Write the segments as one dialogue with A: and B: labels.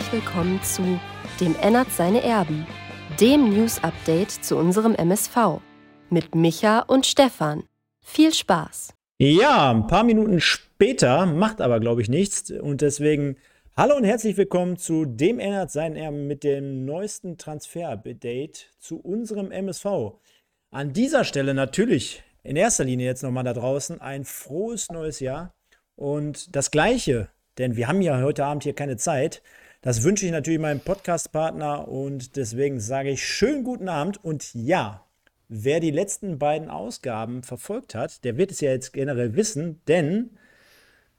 A: herzlich willkommen zu Dem Ennert seine Erben, dem News-Update zu unserem MSV mit Micha und Stefan. Viel Spaß!
B: Ja, ein paar Minuten später, macht aber, glaube ich, nichts. Und deswegen hallo und herzlich willkommen zu Dem Ennert seinen Erben mit dem neuesten Transfer-Update zu unserem MSV. An dieser Stelle natürlich in erster Linie jetzt nochmal da draußen ein frohes neues Jahr und das Gleiche denn wir haben ja heute Abend hier keine Zeit. Das wünsche ich natürlich meinem Podcast-Partner und deswegen sage ich schönen guten Abend und ja, wer die letzten beiden Ausgaben verfolgt hat, der wird es ja jetzt generell wissen, denn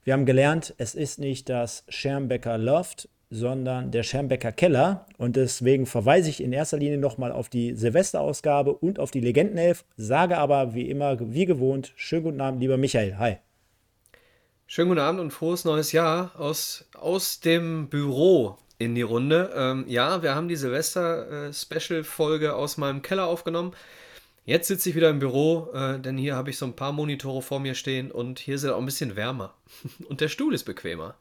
B: wir haben gelernt, es ist nicht das Schermbecker Loft, sondern der Schermbecker Keller. Und deswegen verweise ich in erster Linie nochmal auf die Silvesterausgabe und auf die Legendenelf, sage aber wie immer, wie gewohnt, schönen guten Abend, lieber Michael. Hi.
C: Schönen guten Abend und frohes neues Jahr aus, aus dem Büro in die Runde. Ähm, ja, wir haben die Silvester-Special-Folge äh, aus meinem Keller aufgenommen. Jetzt sitze ich wieder im Büro, äh, denn hier habe ich so ein paar Monitore vor mir stehen und hier ist es auch ein bisschen wärmer. und der Stuhl ist bequemer.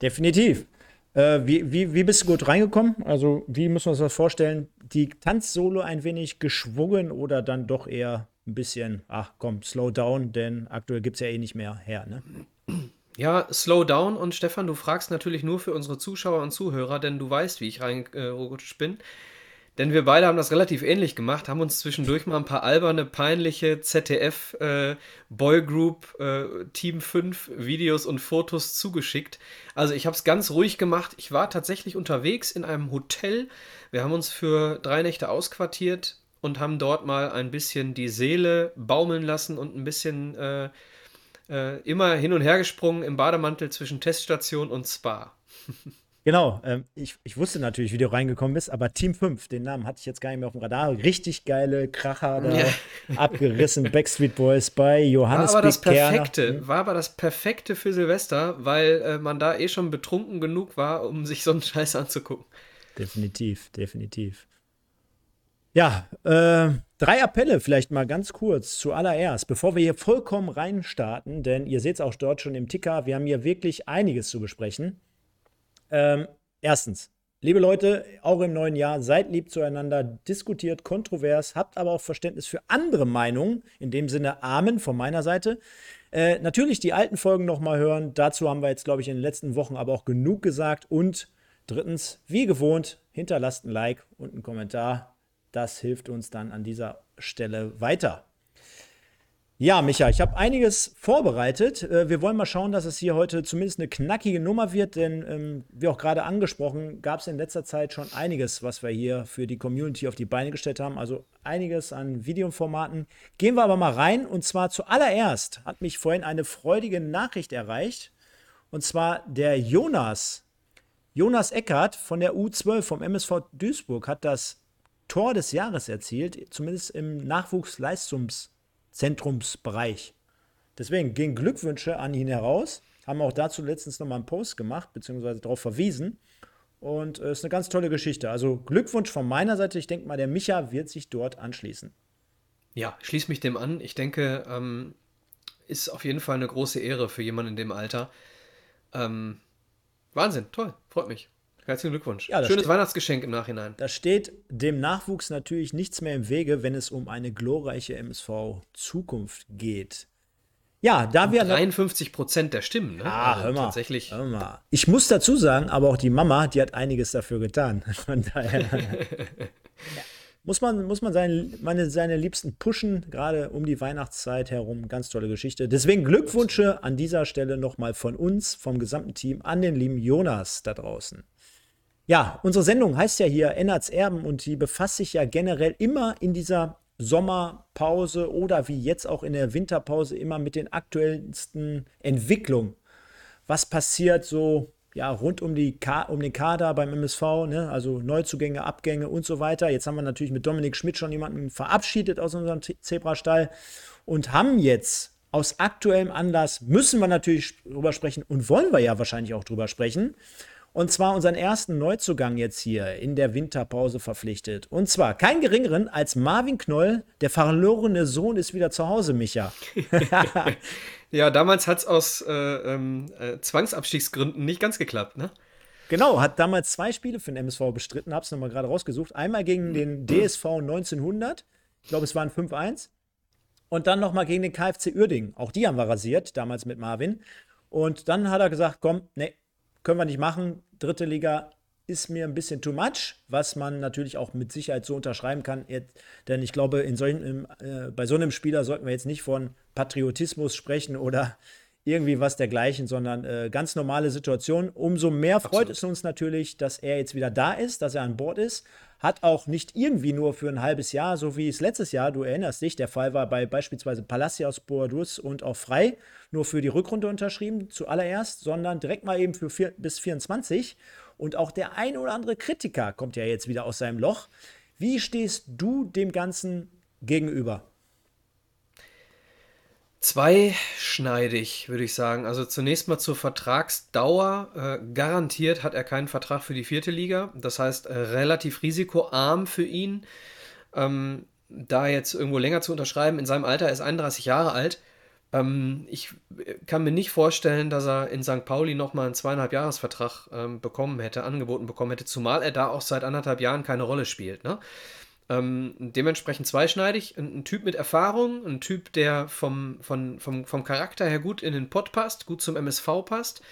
B: Definitiv. Äh, wie, wie, wie bist du gut reingekommen? Also, wie muss man sich das vorstellen? Die Tanzsolo ein wenig geschwungen oder dann doch eher ein bisschen, ach komm, slow down, denn aktuell gibt es ja eh nicht mehr her, ne?
C: Ja, slow down und Stefan, du fragst natürlich nur für unsere Zuschauer und Zuhörer, denn du weißt, wie ich reingerutscht bin. Denn wir beide haben das relativ ähnlich gemacht, haben uns zwischendurch mal ein paar alberne, peinliche ZDF äh, Boygroup äh, Team 5 Videos und Fotos zugeschickt. Also ich habe es ganz ruhig gemacht. Ich war tatsächlich unterwegs in einem Hotel. Wir haben uns für drei Nächte ausquartiert und haben dort mal ein bisschen die Seele baumeln lassen und ein bisschen äh, äh, immer hin und her gesprungen im Bademantel zwischen Teststation und Spa.
B: Genau, ähm, ich, ich wusste natürlich, wie du reingekommen bist, aber Team 5, den Namen hatte ich jetzt gar nicht mehr auf dem Radar. Richtig geile Kracher da, ja. abgerissen, Backstreet Boys bei Johannes
C: war aber das Perfekte. War aber das Perfekte für Silvester, weil äh, man da eh schon betrunken genug war, um sich so einen Scheiß anzugucken.
B: Definitiv, definitiv. Ja, äh, drei Appelle vielleicht mal ganz kurz zuallererst, bevor wir hier vollkommen reinstarten, denn ihr seht es auch dort schon im Ticker, wir haben hier wirklich einiges zu besprechen. Ähm, erstens, liebe Leute, auch im neuen Jahr, seid lieb zueinander, diskutiert kontrovers, habt aber auch Verständnis für andere Meinungen, in dem Sinne Amen von meiner Seite. Äh, natürlich die alten Folgen nochmal hören, dazu haben wir jetzt, glaube ich, in den letzten Wochen aber auch genug gesagt. Und drittens, wie gewohnt, hinterlasst ein Like und einen Kommentar das hilft uns dann an dieser Stelle weiter. Ja, Micha, ich habe einiges vorbereitet. Äh, wir wollen mal schauen, dass es hier heute zumindest eine knackige Nummer wird, denn ähm, wie auch gerade angesprochen, gab es in letzter Zeit schon einiges, was wir hier für die Community auf die Beine gestellt haben. Also einiges an Videoformaten. Gehen wir aber mal rein. Und zwar zuallererst hat mich vorhin eine freudige Nachricht erreicht. Und zwar der Jonas. Jonas Eckert von der U12 vom MSV Duisburg hat das Tor des Jahres erzielt, zumindest im Nachwuchsleistungszentrumsbereich. Deswegen gehen Glückwünsche an ihn heraus. Haben auch dazu letztens nochmal einen Post gemacht, beziehungsweise darauf verwiesen. Und es äh, ist eine ganz tolle Geschichte. Also Glückwunsch von meiner Seite. Ich denke mal, der Micha wird sich dort anschließen.
C: Ja, schließe mich dem an. Ich denke, ähm, ist auf jeden Fall eine große Ehre für jemanden in dem Alter. Ähm, Wahnsinn, toll, freut mich. Herzlichen Glückwunsch. Ja, Schönes steht, Weihnachtsgeschenk im Nachhinein.
B: Da steht dem Nachwuchs natürlich nichts mehr im Wege, wenn es um eine glorreiche MSV-Zukunft geht. Ja, da wir.
C: 53 Prozent der Stimmen, ne?
B: Ah, also hör mal, tatsächlich. Hör mal. Ich muss dazu sagen, aber auch die Mama, die hat einiges dafür getan. Von daher. ja. Muss man, muss man seine, meine, seine Liebsten pushen, gerade um die Weihnachtszeit herum. Ganz tolle Geschichte. Deswegen Glückwünsche an dieser Stelle nochmal von uns, vom gesamten Team, an den lieben Jonas da draußen. Ja, unsere Sendung heißt ja hier Ennerts Erben und die befasst sich ja generell immer in dieser Sommerpause oder wie jetzt auch in der Winterpause immer mit den aktuellsten Entwicklungen. Was passiert so ja, rund um, die um den Kader beim MSV, ne? also Neuzugänge, Abgänge und so weiter. Jetzt haben wir natürlich mit Dominik Schmidt schon jemanden verabschiedet aus unserem Zebrastall und haben jetzt aus aktuellem Anlass, müssen wir natürlich drüber sprechen und wollen wir ja wahrscheinlich auch drüber sprechen, und zwar unseren ersten Neuzugang jetzt hier in der Winterpause verpflichtet. Und zwar kein geringeren als Marvin Knoll, der verlorene Sohn ist wieder zu Hause, Micha.
C: ja, damals hat es aus äh, ähm, äh, Zwangsabstiegsgründen nicht ganz geklappt, ne?
B: Genau, hat damals zwei Spiele für den MSV bestritten, hab's nochmal gerade rausgesucht. Einmal gegen den DSV 1900, ich glaube, es waren 5-1. Und dann nochmal gegen den KfC Uerdingen. Auch die haben wir rasiert, damals mit Marvin. Und dann hat er gesagt: Komm, nee, können wir nicht machen. Dritte Liga ist mir ein bisschen too much, was man natürlich auch mit Sicherheit so unterschreiben kann. Jetzt, denn ich glaube, in solchen, äh, bei so einem Spieler sollten wir jetzt nicht von Patriotismus sprechen oder irgendwie was dergleichen, sondern äh, ganz normale Situation. Umso mehr freut Absolut. es uns natürlich, dass er jetzt wieder da ist, dass er an Bord ist. Hat auch nicht irgendwie nur für ein halbes Jahr, so wie es letztes Jahr, du erinnerst dich, der Fall war bei beispielsweise Palacios, Boadus und auch Frei, nur für die Rückrunde unterschrieben, zuallererst, sondern direkt mal eben für vier, bis 24. Und auch der ein oder andere Kritiker kommt ja jetzt wieder aus seinem Loch. Wie stehst du dem Ganzen gegenüber?
C: Zweischneidig, würde ich sagen. Also zunächst mal zur Vertragsdauer. Äh, garantiert hat er keinen Vertrag für die vierte Liga. Das heißt, äh, relativ risikoarm für ihn. Ähm, da jetzt irgendwo länger zu unterschreiben, in seinem Alter, er ist 31 Jahre alt. Ähm, ich kann mir nicht vorstellen, dass er in St. Pauli nochmal einen zweieinhalb Jahresvertrag ähm, bekommen hätte, angeboten bekommen hätte, zumal er da auch seit anderthalb Jahren keine Rolle spielt. Ne? Ähm, dementsprechend zweischneidig. Ein, ein, Typ mit Erfahrung, ein Typ, der vom, vom, vom, vom Charakter her gut in den Pott passt, gut zum MSV passt.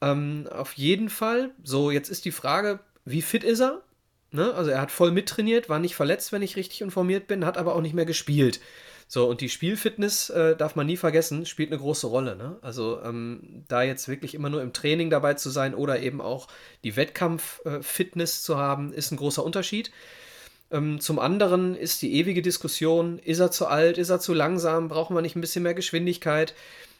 C: Ähm, auf jeden Fall. So, jetzt ist die Frage, wie fit ist er? Ne? Also er hat voll mittrainiert, war nicht verletzt, wenn ich richtig informiert bin, hat aber auch nicht mehr gespielt. So, und die Spielfitness äh, darf man nie vergessen, spielt eine große Rolle. Ne? Also ähm, da jetzt wirklich immer nur im Training dabei zu sein oder eben auch die Wettkampffitness äh, zu haben, ist ein großer Unterschied. Ähm, zum anderen ist die ewige Diskussion, ist er zu alt, ist er zu langsam, brauchen wir nicht ein bisschen mehr Geschwindigkeit?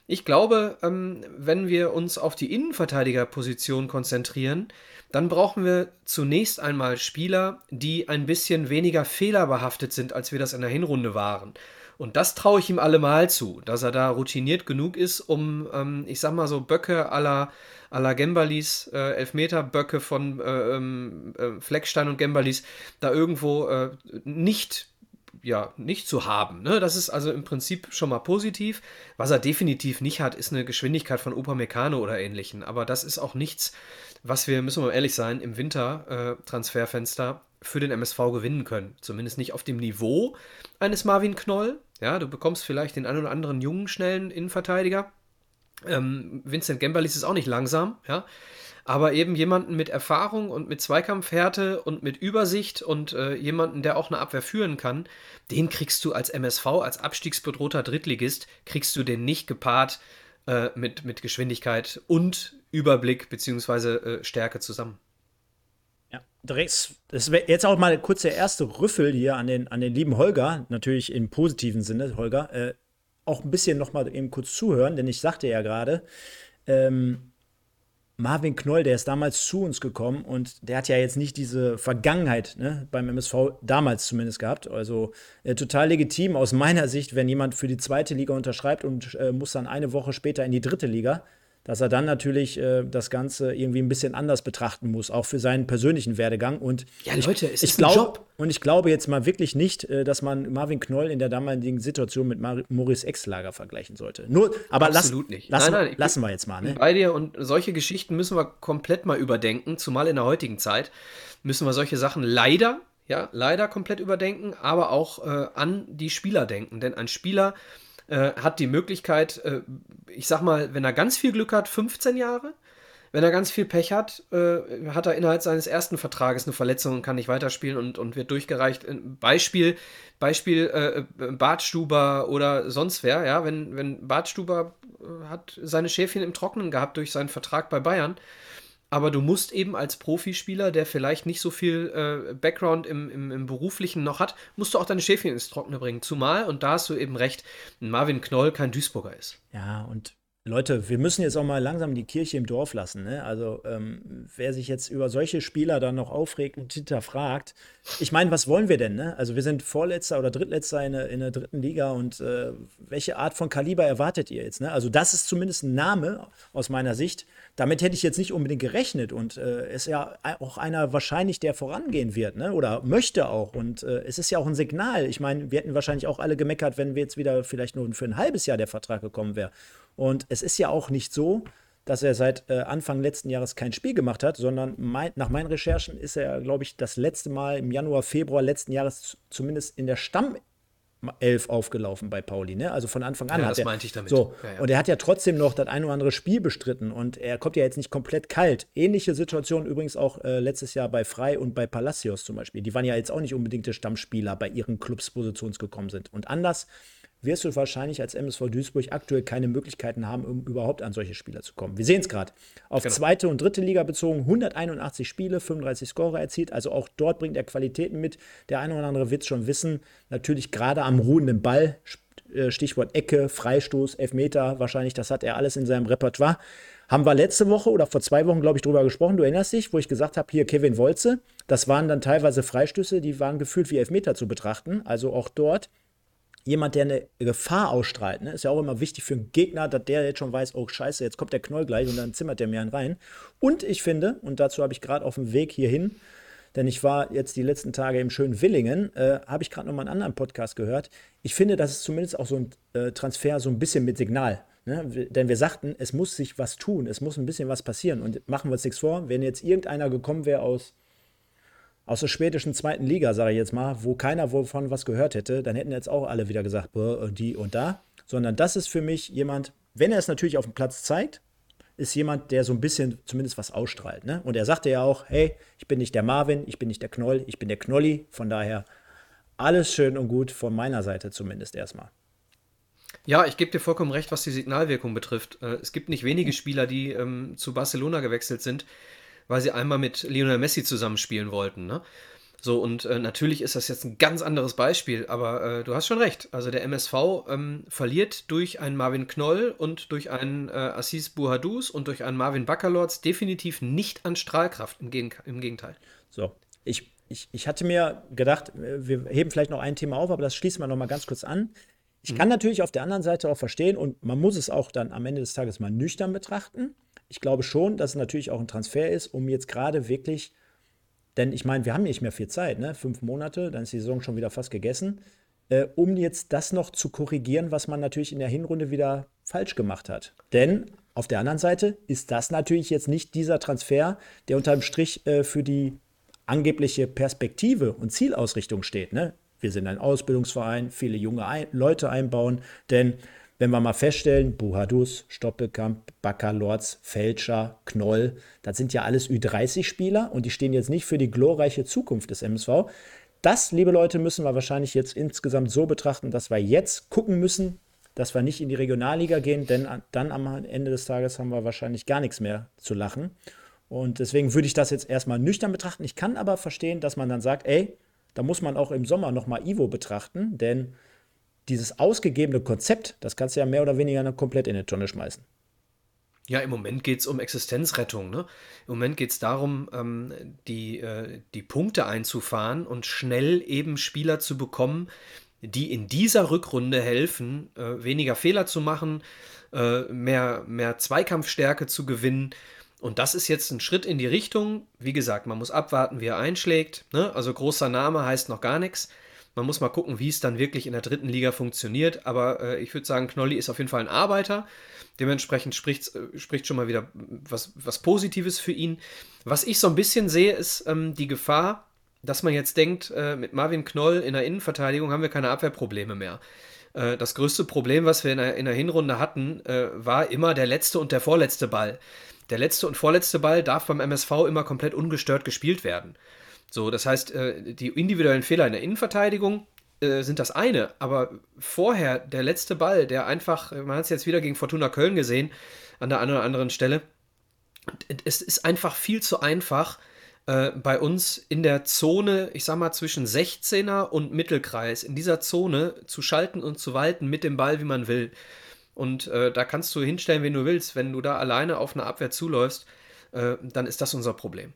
C: Ich glaube, ähm, wenn wir uns auf die Innenverteidigerposition konzentrieren, dann brauchen wir zunächst einmal Spieler, die ein bisschen weniger fehlerbehaftet sind, als wir das in der Hinrunde waren. Und das traue ich ihm allemal zu, dass er da routiniert genug ist, um, ähm, ich sag mal so, Böcke aller la Gembalis, äh, Elfmeterböcke von äh, ähm, äh, Fleckstein und Gembalis, da irgendwo äh, nicht ja, nicht zu haben. Ne? Das ist also im Prinzip schon mal positiv. Was er definitiv nicht hat, ist eine Geschwindigkeit von Upamecano oder ähnlichen. Aber das ist auch nichts, was wir, müssen wir mal ehrlich sein, im Winter-Transferfenster äh, für den MSV gewinnen können. Zumindest nicht auf dem Niveau eines Marvin Knoll. Ja, du bekommst vielleicht den einen oder anderen jungen, schnellen Innenverteidiger. Ähm, Vincent Gemberlis ist auch nicht langsam, ja. Aber eben jemanden mit Erfahrung und mit Zweikampfhärte und mit Übersicht und äh, jemanden, der auch eine Abwehr führen kann, den kriegst du als MSV, als abstiegsbedrohter Drittligist, kriegst du den nicht gepaart äh, mit, mit Geschwindigkeit und Überblick bzw. Äh, Stärke zusammen.
B: Ja, direkt, das wäre jetzt auch mal kurz der erste Rüffel hier an den, an den lieben Holger, natürlich im positiven Sinne, Holger. Äh, auch ein bisschen noch mal eben kurz zuhören, denn ich sagte ja gerade, ähm, Marvin Knoll, der ist damals zu uns gekommen und der hat ja jetzt nicht diese Vergangenheit ne, beim MSV damals zumindest gehabt. Also äh, total legitim aus meiner Sicht, wenn jemand für die zweite Liga unterschreibt und äh, muss dann eine Woche später in die dritte Liga dass er dann natürlich äh, das Ganze irgendwie ein bisschen anders betrachten muss, auch für seinen persönlichen Werdegang. Und
C: ja, Leute, es
B: ich, ist glaub, ein Job. Und ich glaube jetzt mal wirklich nicht, äh, dass man Marvin Knoll in der damaligen Situation mit Mar Maurice Exlager vergleichen sollte. Nur, aber Absolut lass, nicht. Lassen, nein, nein, lassen wir jetzt mal. Ne?
C: Bei dir und solche Geschichten müssen wir komplett mal überdenken, zumal in der heutigen Zeit müssen wir solche Sachen leider ja, leider komplett überdenken, aber auch äh, an die Spieler denken. Denn ein Spieler äh, hat die Möglichkeit, äh, ich sag mal, wenn er ganz viel Glück hat, 15 Jahre. Wenn er ganz viel Pech hat, äh, hat er innerhalb seines ersten Vertrages eine Verletzung und kann nicht weiterspielen und, und wird durchgereicht. Beispiel, Beispiel äh, Bartstuber oder sonst wer, ja, wenn, wenn Bartstuber äh, hat seine Schäfchen im Trockenen gehabt durch seinen Vertrag bei Bayern, aber du musst eben als Profispieler, der vielleicht nicht so viel äh, Background im, im, im, Beruflichen noch hat, musst du auch deine Schäfchen ins Trockene bringen. Zumal, und da hast du eben recht, Marvin Knoll kein Duisburger ist.
B: Ja, und Leute, wir müssen jetzt auch mal langsam die Kirche im Dorf lassen. Ne? Also, ähm, wer sich jetzt über solche Spieler dann noch aufregt und hinterfragt, ich meine, was wollen wir denn? Ne? Also, wir sind Vorletzter oder Drittletzter in, in der dritten Liga und äh, welche Art von Kaliber erwartet ihr jetzt? Ne? Also, das ist zumindest ein Name aus meiner Sicht. Damit hätte ich jetzt nicht unbedingt gerechnet und äh, ist ja auch einer wahrscheinlich, der vorangehen wird ne? oder möchte auch. Und äh, es ist ja auch ein Signal. Ich meine, wir hätten wahrscheinlich auch alle gemeckert, wenn wir jetzt wieder vielleicht nur für ein halbes Jahr der Vertrag gekommen wäre. Und es ist ja auch nicht so, dass er seit äh, Anfang letzten Jahres kein Spiel gemacht hat, sondern mein, nach meinen Recherchen ist er, glaube ich, das letzte Mal im Januar, Februar letzten Jahres zumindest in der Stamm elf aufgelaufen bei Pauli, ne? Also von Anfang an
C: ja,
B: hat
C: das
B: er.
C: meinte ich damit.
B: So,
C: ja, ja.
B: und er hat ja trotzdem noch das ein oder andere Spiel bestritten und er kommt ja jetzt nicht komplett kalt. Ähnliche Situation übrigens auch äh, letztes Jahr bei Frei und bei Palacios zum Beispiel. Die waren ja jetzt auch nicht unbedingte Stammspieler bei ihren Clubs positionsgekommen sind. Und anders wirst du wahrscheinlich als MSV Duisburg aktuell keine Möglichkeiten haben, um überhaupt an solche Spieler zu kommen. Wir sehen es gerade. Auf
C: Genau.
B: zweite und dritte Liga bezogen 181 Spiele, 35 Scorer erzielt. Also auch dort bringt er Qualitäten mit. Der eine oder andere wird es schon wissen. Natürlich gerade am ruhenden Ball. äh, Stichwort Ecke, Freistoß, Elfmeter, wahrscheinlich, das hat er alles in seinem Repertoire. Haben wir letzte Woche oder vor zwei Wochen, glaube ich, drüber gesprochen. Du erinnerst dich, wo ich gesagt habe, hier Kevin Wolze, das waren dann teilweise Freistöße, die waren gefühlt wie Elfmeter zu betrachten. Also auch dort jemand, der eine Gefahr ausstrahlt. Ne? Ist ja auch immer wichtig für einen Gegner, dass der jetzt schon weiß, oh scheiße, jetzt kommt der Knoll gleich und dann zimmert der mir einen rein. Und ich finde, und dazu habe ich gerade auf dem Weg hierhin, denn ich war jetzt die letzten Tage im schönen Willingen, äh, habe ich gerade noch mal einen anderen Podcast gehört. Ich finde, das ist zumindest auch so ein äh, Transfer so ein bisschen mit Signal. Ne? Denn wir sagten, es muss sich was tun, es muss ein bisschen was passieren. Und machen wir uns nichts vor, wenn jetzt irgendeiner gekommen wäre aus aus der schwedischen zweiten Liga, sage ich jetzt mal, wo keiner wovon was gehört hätte, dann hätten jetzt auch alle wieder gesagt, boah, die und da. Sondern das ist für mich jemand, wenn er es natürlich auf dem Platz zeigt, ist jemand, der so ein bisschen zumindest was ausstrahlt. Ne? Und er sagte ja auch, hey, ich bin nicht der Marvin, ich bin nicht der Knoll, ich bin der Knolli. Von daher alles schön und gut von meiner Seite zumindest erstmal.
C: Ja, ich gebe dir vollkommen recht, was die Signalwirkung betrifft. Äh, Es gibt nicht wenige Spieler, die ähm, zu Barcelona gewechselt sind, weil sie einmal mit Lionel Messi zusammenspielen wollten. Ne? So, und äh, natürlich ist das jetzt ein ganz anderes Beispiel, aber äh, du hast schon recht. Also der MSV ähm, verliert durch einen Marvin Knoll und durch einen äh, Assis Buhadus und durch einen Marvin Baccalords definitiv nicht an Strahlkraft, im, Gegen im Gegenteil.
B: So, ich, ich, ich hatte mir gedacht, äh, wir heben vielleicht noch ein Thema auf, aber das schließen wir noch mal ganz kurz an. Ich kann natürlich auf der anderen Seite auch verstehen und man muss es auch dann am Ende des Tages mal nüchtern betrachten. Ich glaube schon, dass es natürlich auch ein Transfer ist, um jetzt gerade wirklich, denn ich meine, wir haben nicht mehr viel Zeit, ne? fünf Monate, dann ist die Saison schon wieder fast gegessen, äh, um jetzt das noch zu korrigieren, was man natürlich in der Hinrunde wieder falsch gemacht hat. Denn auf der anderen Seite ist das natürlich jetzt nicht dieser Transfer, der unterm Strich äh, für die angebliche Perspektive und Zielausrichtung steht. Ne? Wir sind ein Ausbildungsverein, viele junge ein Leute einbauen, denn wenn wir mal feststellen, Buhadus, Stoppelkamp, Baccalords, Felscher, Knoll, das sind ja alles Ü30-Spieler und die stehen jetzt nicht für die glorreiche Zukunft des MSV. Das, liebe Leute, müssen wir wahrscheinlich jetzt insgesamt so betrachten, dass wir jetzt gucken müssen, dass wir nicht in die Regionalliga gehen, denn an- dann am Ende des Tages haben wir wahrscheinlich gar nichts mehr zu lachen. Und deswegen würde ich das jetzt erstmal nüchtern betrachten. Ich kann aber verstehen, dass man dann sagt, ey, da muss man auch im Sommer nochmal Ivo betrachten, denn dieses ausgegebene Konzept, das kannst du ja mehr oder weniger komplett in die Tonne schmeißen.
C: Ja, im Moment geht es um Existenzrettung. Ne? Im Moment geht es darum, ähm, die, äh, die Punkte einzufahren und schnell eben Spieler zu bekommen, die in dieser Rückrunde helfen, äh, weniger Fehler zu machen, äh, mehr, mehr Zweikampfstärke zu gewinnen. Und das ist jetzt ein Schritt in die Richtung. Wie gesagt, man muss abwarten, wie er einschlägt. Ne? Also großer Name heißt noch gar nichts. Man muss mal gucken, wie es dann wirklich in der dritten Liga funktioniert. Aber äh, ich würde sagen, Knolli ist auf jeden Fall ein Arbeiter. Dementsprechend spricht, äh, spricht schon mal wieder was, was Positives für ihn. Was ich so ein bisschen sehe, ist ähm, die Gefahr, dass man jetzt denkt, äh, mit Marvin Knoll in der Innenverteidigung haben wir keine Abwehrprobleme mehr. Äh, das größte Problem, was wir in der, in der Hinrunde hatten, äh, war immer der letzte und der vorletzte Ball. Der letzte und vorletzte Ball darf beim MSV immer komplett ungestört gespielt werden. So, das heißt, äh, die individuellen Fehler in der Innenverteidigung äh, sind das eine, aber vorher der letzte Ball, der einfach, man hat es jetzt wieder gegen Fortuna Köln gesehen, an der einen oder anderen Stelle, es ist einfach viel zu einfach, äh, bei uns in der Zone, ich sag mal zwischen 16er und Mittelkreis, in dieser Zone zu schalten und zu walten mit dem Ball, wie man will. Und äh, da kannst du hinstellen, wen du willst. Wenn du da alleine auf eine Abwehr zuläufst, äh, dann ist das unser Problem.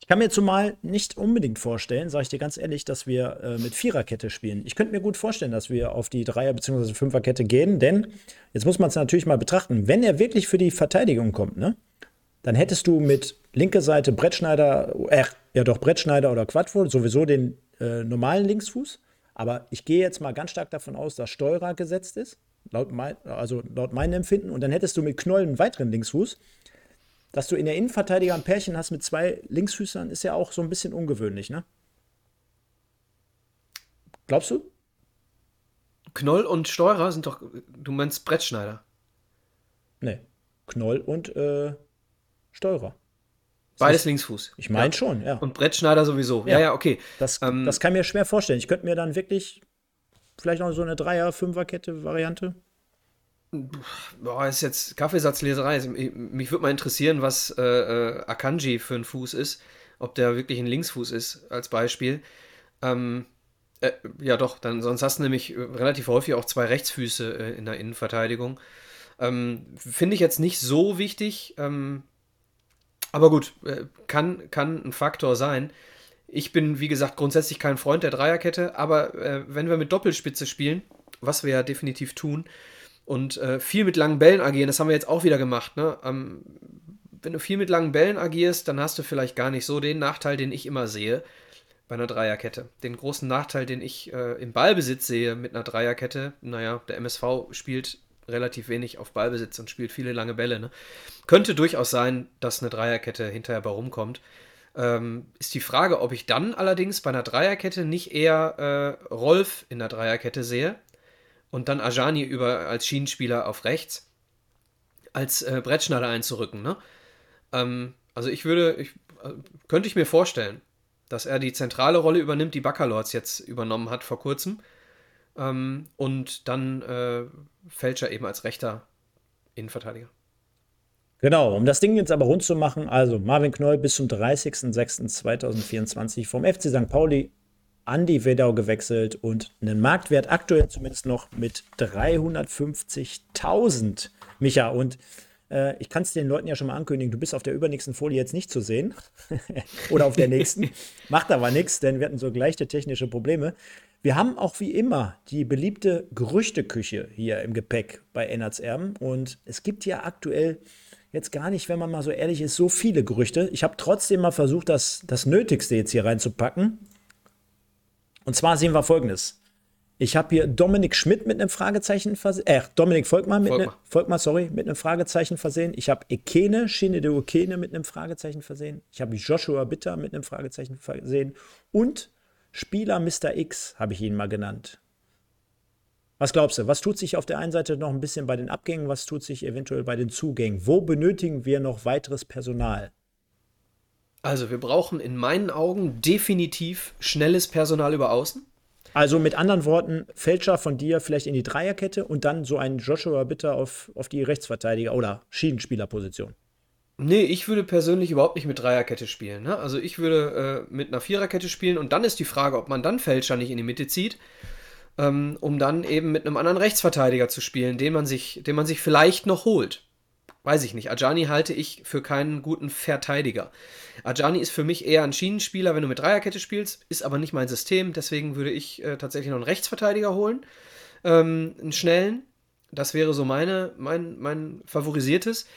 B: Ich kann mir zumal nicht unbedingt vorstellen, sage ich dir ganz ehrlich, dass wir äh, mit Viererkette spielen. Ich könnte mir gut vorstellen, dass wir auf die Dreier- bzw. Fünferkette gehen, denn jetzt muss man es natürlich mal betrachten. Wenn er wirklich für die Verteidigung kommt, ne, dann hättest du mit linker Seite Brettschneider, äh, ja doch Brettschneider oder Quadvo, sowieso den äh, normalen Linksfuß. Aber ich gehe jetzt mal ganz stark davon aus, dass Steurer gesetzt ist. laut, mein, also laut meinem Empfinden. Und dann hättest du mit Knoll einen weiteren Linksfuß. Dass du in der Innenverteidiger ein Pärchen hast mit zwei Linksfüßern, ist ja auch so ein bisschen ungewöhnlich, ne? Glaubst du?
C: Knoll und Steurer sind doch, du meinst Brettschneider.
B: Nee. Knoll und äh, Steurer.
C: Beides Linksfuß.
B: Ich meine
C: ja.
B: schon, ja.
C: Und Brettschneider sowieso. Ja, ja, ja okay.
B: Das, ähm, das kann mir schwer vorstellen. Ich könnte mir dann wirklich vielleicht noch so eine Dreier-, Fünfer-Kette-Variante.
C: Boah, ist jetzt Kaffeesatzleserei. Mich würde mal interessieren, was äh, äh, Akanji für ein Fuß ist. Ob der wirklich ein Linksfuß ist, als Beispiel. Ähm, äh, ja, doch, dann, sonst hast du nämlich äh, relativ häufig auch zwei Rechtsfüße äh, in der Innenverteidigung. Ähm, Finde ich jetzt nicht so wichtig. Ähm, aber gut, äh, kann, kann ein Faktor sein. Ich bin, wie gesagt, grundsätzlich kein Freund der Dreierkette, aber wenn wir mit Doppelspitze spielen, was wir ja definitiv tun, und äh, viel mit langen Bällen agieren, das haben wir jetzt auch wieder gemacht. Ne? Ähm, wenn du viel mit langen Bällen agierst, dann hast du vielleicht gar nicht so den Nachteil, den ich immer sehe bei einer Dreierkette. Den großen Nachteil, den ich äh, im Ballbesitz sehe mit einer Dreierkette, naja, der MSV spielt relativ wenig auf Ballbesitz und spielt viele lange Bälle. Ne? Könnte durchaus sein, dass eine Dreierkette hinterher bei rumkommt. Ähm, ist die Frage, ob ich dann allerdings bei einer Dreierkette nicht eher äh, Rolf in der Dreierkette sehe und dann Ajani über, als Schienenspieler auf rechts als äh, Brettschneider einzurücken. Ne? Ähm, also ich würde, ich, äh, könnte ich mir vorstellen, dass er die zentrale Rolle übernimmt, die Baccalords jetzt übernommen hat vor kurzem. Ähm, und dann äh, Fälscher eben als rechter Innenverteidiger.
B: Genau, um das Ding jetzt aber rund zu machen, also Marvin Knoll bis zum 30.06.2024 vom FC St. Pauli an die Wedau gewechselt und einen Marktwert aktuell zumindest noch mit 350.000. Micha, und äh, ich kann es den Leuten ja schon mal ankündigen, du bist auf der übernächsten Folie jetzt nicht zu sehen. Oder auf der nächsten. Macht aber nichts, denn wir hatten so gleiche technische Probleme. Wir haben auch wie immer die beliebte Gerüchteküche hier im Gepäck bei Ennerts Erben. Und es gibt ja aktuell jetzt gar nicht, wenn man mal so ehrlich ist, so viele Gerüchte. Ich habe trotzdem mal versucht, das, das Nötigste jetzt hier reinzupacken. Und zwar sehen wir folgendes. Ich habe hier Dominik Schmidt mit einem Fragezeichen versehen. Äh, Dominik Volkmann mit einem Volkmann, sorry, mit einem Fragezeichen versehen. Ich habe Ekene, Shinede Okene mit einem Fragezeichen versehen. Ich habe Joshua Bitter mit einem Fragezeichen versehen. Und Spieler Mr. X habe ich ihn mal genannt. Was glaubst du? Was tut sich auf der einen Seite noch ein bisschen bei den Abgängen? Was tut sich eventuell bei den Zugängen? Wo benötigen wir noch weiteres Personal?
C: Also, wir brauchen in meinen Augen definitiv schnelles Personal über Außen.
B: Also mit anderen Worten, Fälscher von dir vielleicht in die Dreierkette und dann so ein Joshua Bitter auf, auf die Rechtsverteidiger- oder Schienenspielerposition.
C: Nee, ich würde persönlich überhaupt nicht mit Dreierkette spielen. Ne? Also ich würde äh, mit einer Viererkette spielen und dann ist die Frage, ob man dann Fälscher nicht in die Mitte zieht, ähm, um dann eben mit einem anderen Rechtsverteidiger zu spielen, den man sich, den man sich vielleicht noch holt. Weiß ich nicht. Ajani halte ich für keinen guten Verteidiger. Ajani ist für mich eher ein Schienenspieler, wenn du mit Dreierkette spielst, ist aber nicht mein System. Deswegen würde ich äh, tatsächlich noch einen Rechtsverteidiger holen, ähm, einen schnellen. Das wäre so meine, mein, mein favorisiertes.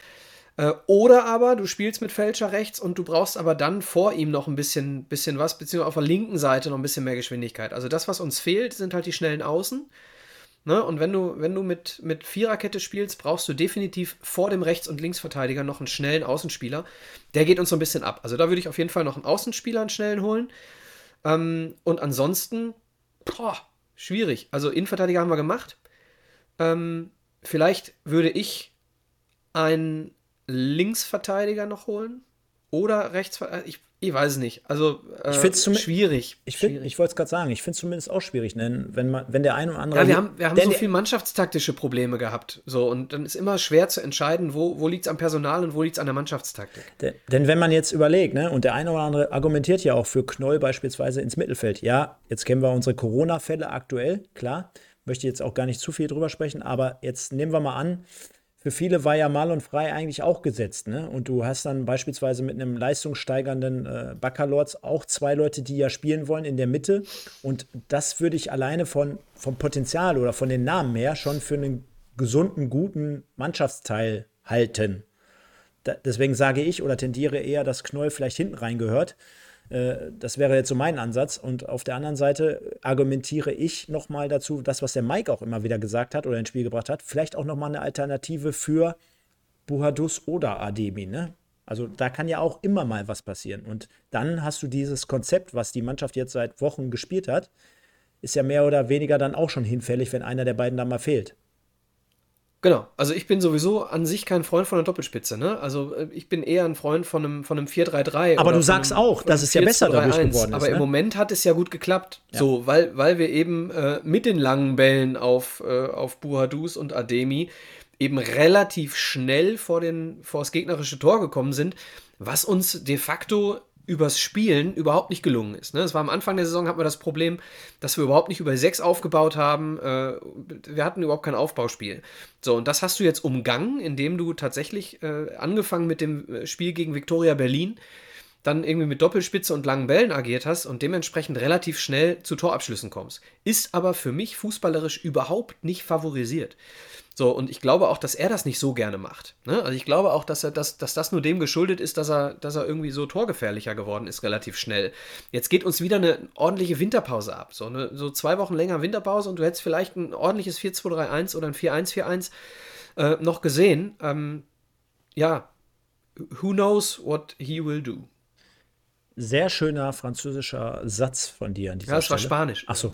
C: Äh, oder aber du spielst mit Fälscher rechts und du brauchst aber dann vor ihm noch ein bisschen, bisschen was, beziehungsweise auf der linken Seite noch ein bisschen mehr Geschwindigkeit. Also das, was uns fehlt, sind halt die schnellen Außen. Ne? Und wenn du, wenn du mit, mit Viererkette spielst, brauchst du definitiv vor dem Rechts- und Linksverteidiger noch einen schnellen Außenspieler. Der geht uns so ein bisschen ab. Also da würde ich auf jeden Fall noch einen Außenspieler, einen schnellen holen. Ähm, und ansonsten, boah, schwierig. Also Innenverteidiger haben wir gemacht. Ähm, vielleicht würde ich einen Linksverteidiger noch holen. Oder Rechtsverteidiger. Ich ich weiß es nicht. Also äh,
B: ich find's
C: schwierig.
B: Ich, find, ich wollte es gerade sagen, ich finde es zumindest auch schwierig, denn wenn, man, wenn der eine oder andere.
C: Ja, wir haben, wir haben so viele mannschaftstaktische Probleme gehabt. So, und dann ist immer schwer zu entscheiden, wo, wo liegt es am Personal und wo liegt es an der Mannschaftstaktik.
B: Denn, denn, wenn man jetzt überlegt, ne, und der eine oder andere argumentiert ja auch für Knoll beispielsweise ins Mittelfeld. Ja, jetzt kennen wir unsere Corona-Fälle aktuell, klar. Möchte jetzt auch gar nicht zu viel drüber sprechen, aber jetzt nehmen wir mal an, für viele war ja Mal und Frei eigentlich auch gesetzt. Ne? Und du hast dann beispielsweise mit einem leistungssteigernden äh, Baccalords auch zwei Leute, die ja spielen wollen in der Mitte. Und das würde ich alleine von, vom Potenzial oder von den Namen her schon für einen gesunden, guten Mannschaftsteil halten. Da, deswegen sage ich oder tendiere eher, dass Knoll vielleicht hinten reingehört. Äh, das wäre jetzt so mein Ansatz. Und auf der anderen Seite argumentiere ich nochmal dazu, das, was der Mike auch immer wieder gesagt hat oder ins Spiel gebracht hat, vielleicht auch nochmal eine Alternative für Buhadus oder Ademi. Ne? Also da kann ja auch immer mal was passieren. Und dann hast du dieses Konzept, was die Mannschaft jetzt seit Wochen gespielt hat, ist ja mehr oder weniger dann auch schon hinfällig, wenn einer der beiden da mal fehlt.
C: Genau, also ich bin sowieso an sich kein Freund von einer Doppelspitze, ne? Also äh, ich bin eher ein Freund von einem, von einem 4-3-3.
B: Aber du sagst einem, auch, dass es ja besser dadurch geworden ist.
C: Aber ne? im Moment hat es ja gut geklappt. Ja. So, weil, weil wir eben äh, mit den langen Bällen auf, äh, auf Buhadus und Ademi eben relativ schnell vor, den, vor das gegnerische Tor gekommen sind, was uns de facto übers Spielen überhaupt nicht gelungen ist. Ne? War am Anfang der Saison, hatten wir das Problem, dass wir überhaupt nicht über sechs aufgebaut haben. Äh, wir hatten überhaupt kein Aufbauspiel. So, und das hast du jetzt umgangen, indem du tatsächlich äh, angefangen mit dem äh, Spiel gegen Viktoria Berlin dann irgendwie mit Doppelspitze und langen Bällen agiert hast und dementsprechend relativ schnell zu Torabschlüssen kommst. Ist aber für mich fußballerisch überhaupt nicht favorisiert. So, und ich glaube auch, dass er das nicht so gerne macht. Ne? Also ich glaube auch, dass er das, dass das nur dem geschuldet ist, dass er, dass er irgendwie so torgefährlicher geworden ist, relativ schnell. Jetzt geht uns wieder eine ordentliche Winterpause ab. So, eine, so zwei Wochen länger Winterpause und du hättest vielleicht ein ordentliches 4-2-3-1 oder ein 4-1-4-1 äh, noch gesehen. Ähm, ja, who knows what he will do.
B: Sehr schöner französischer Satz von dir an
C: dieser Ja, das Stelle. war Spanisch.
B: Ach so.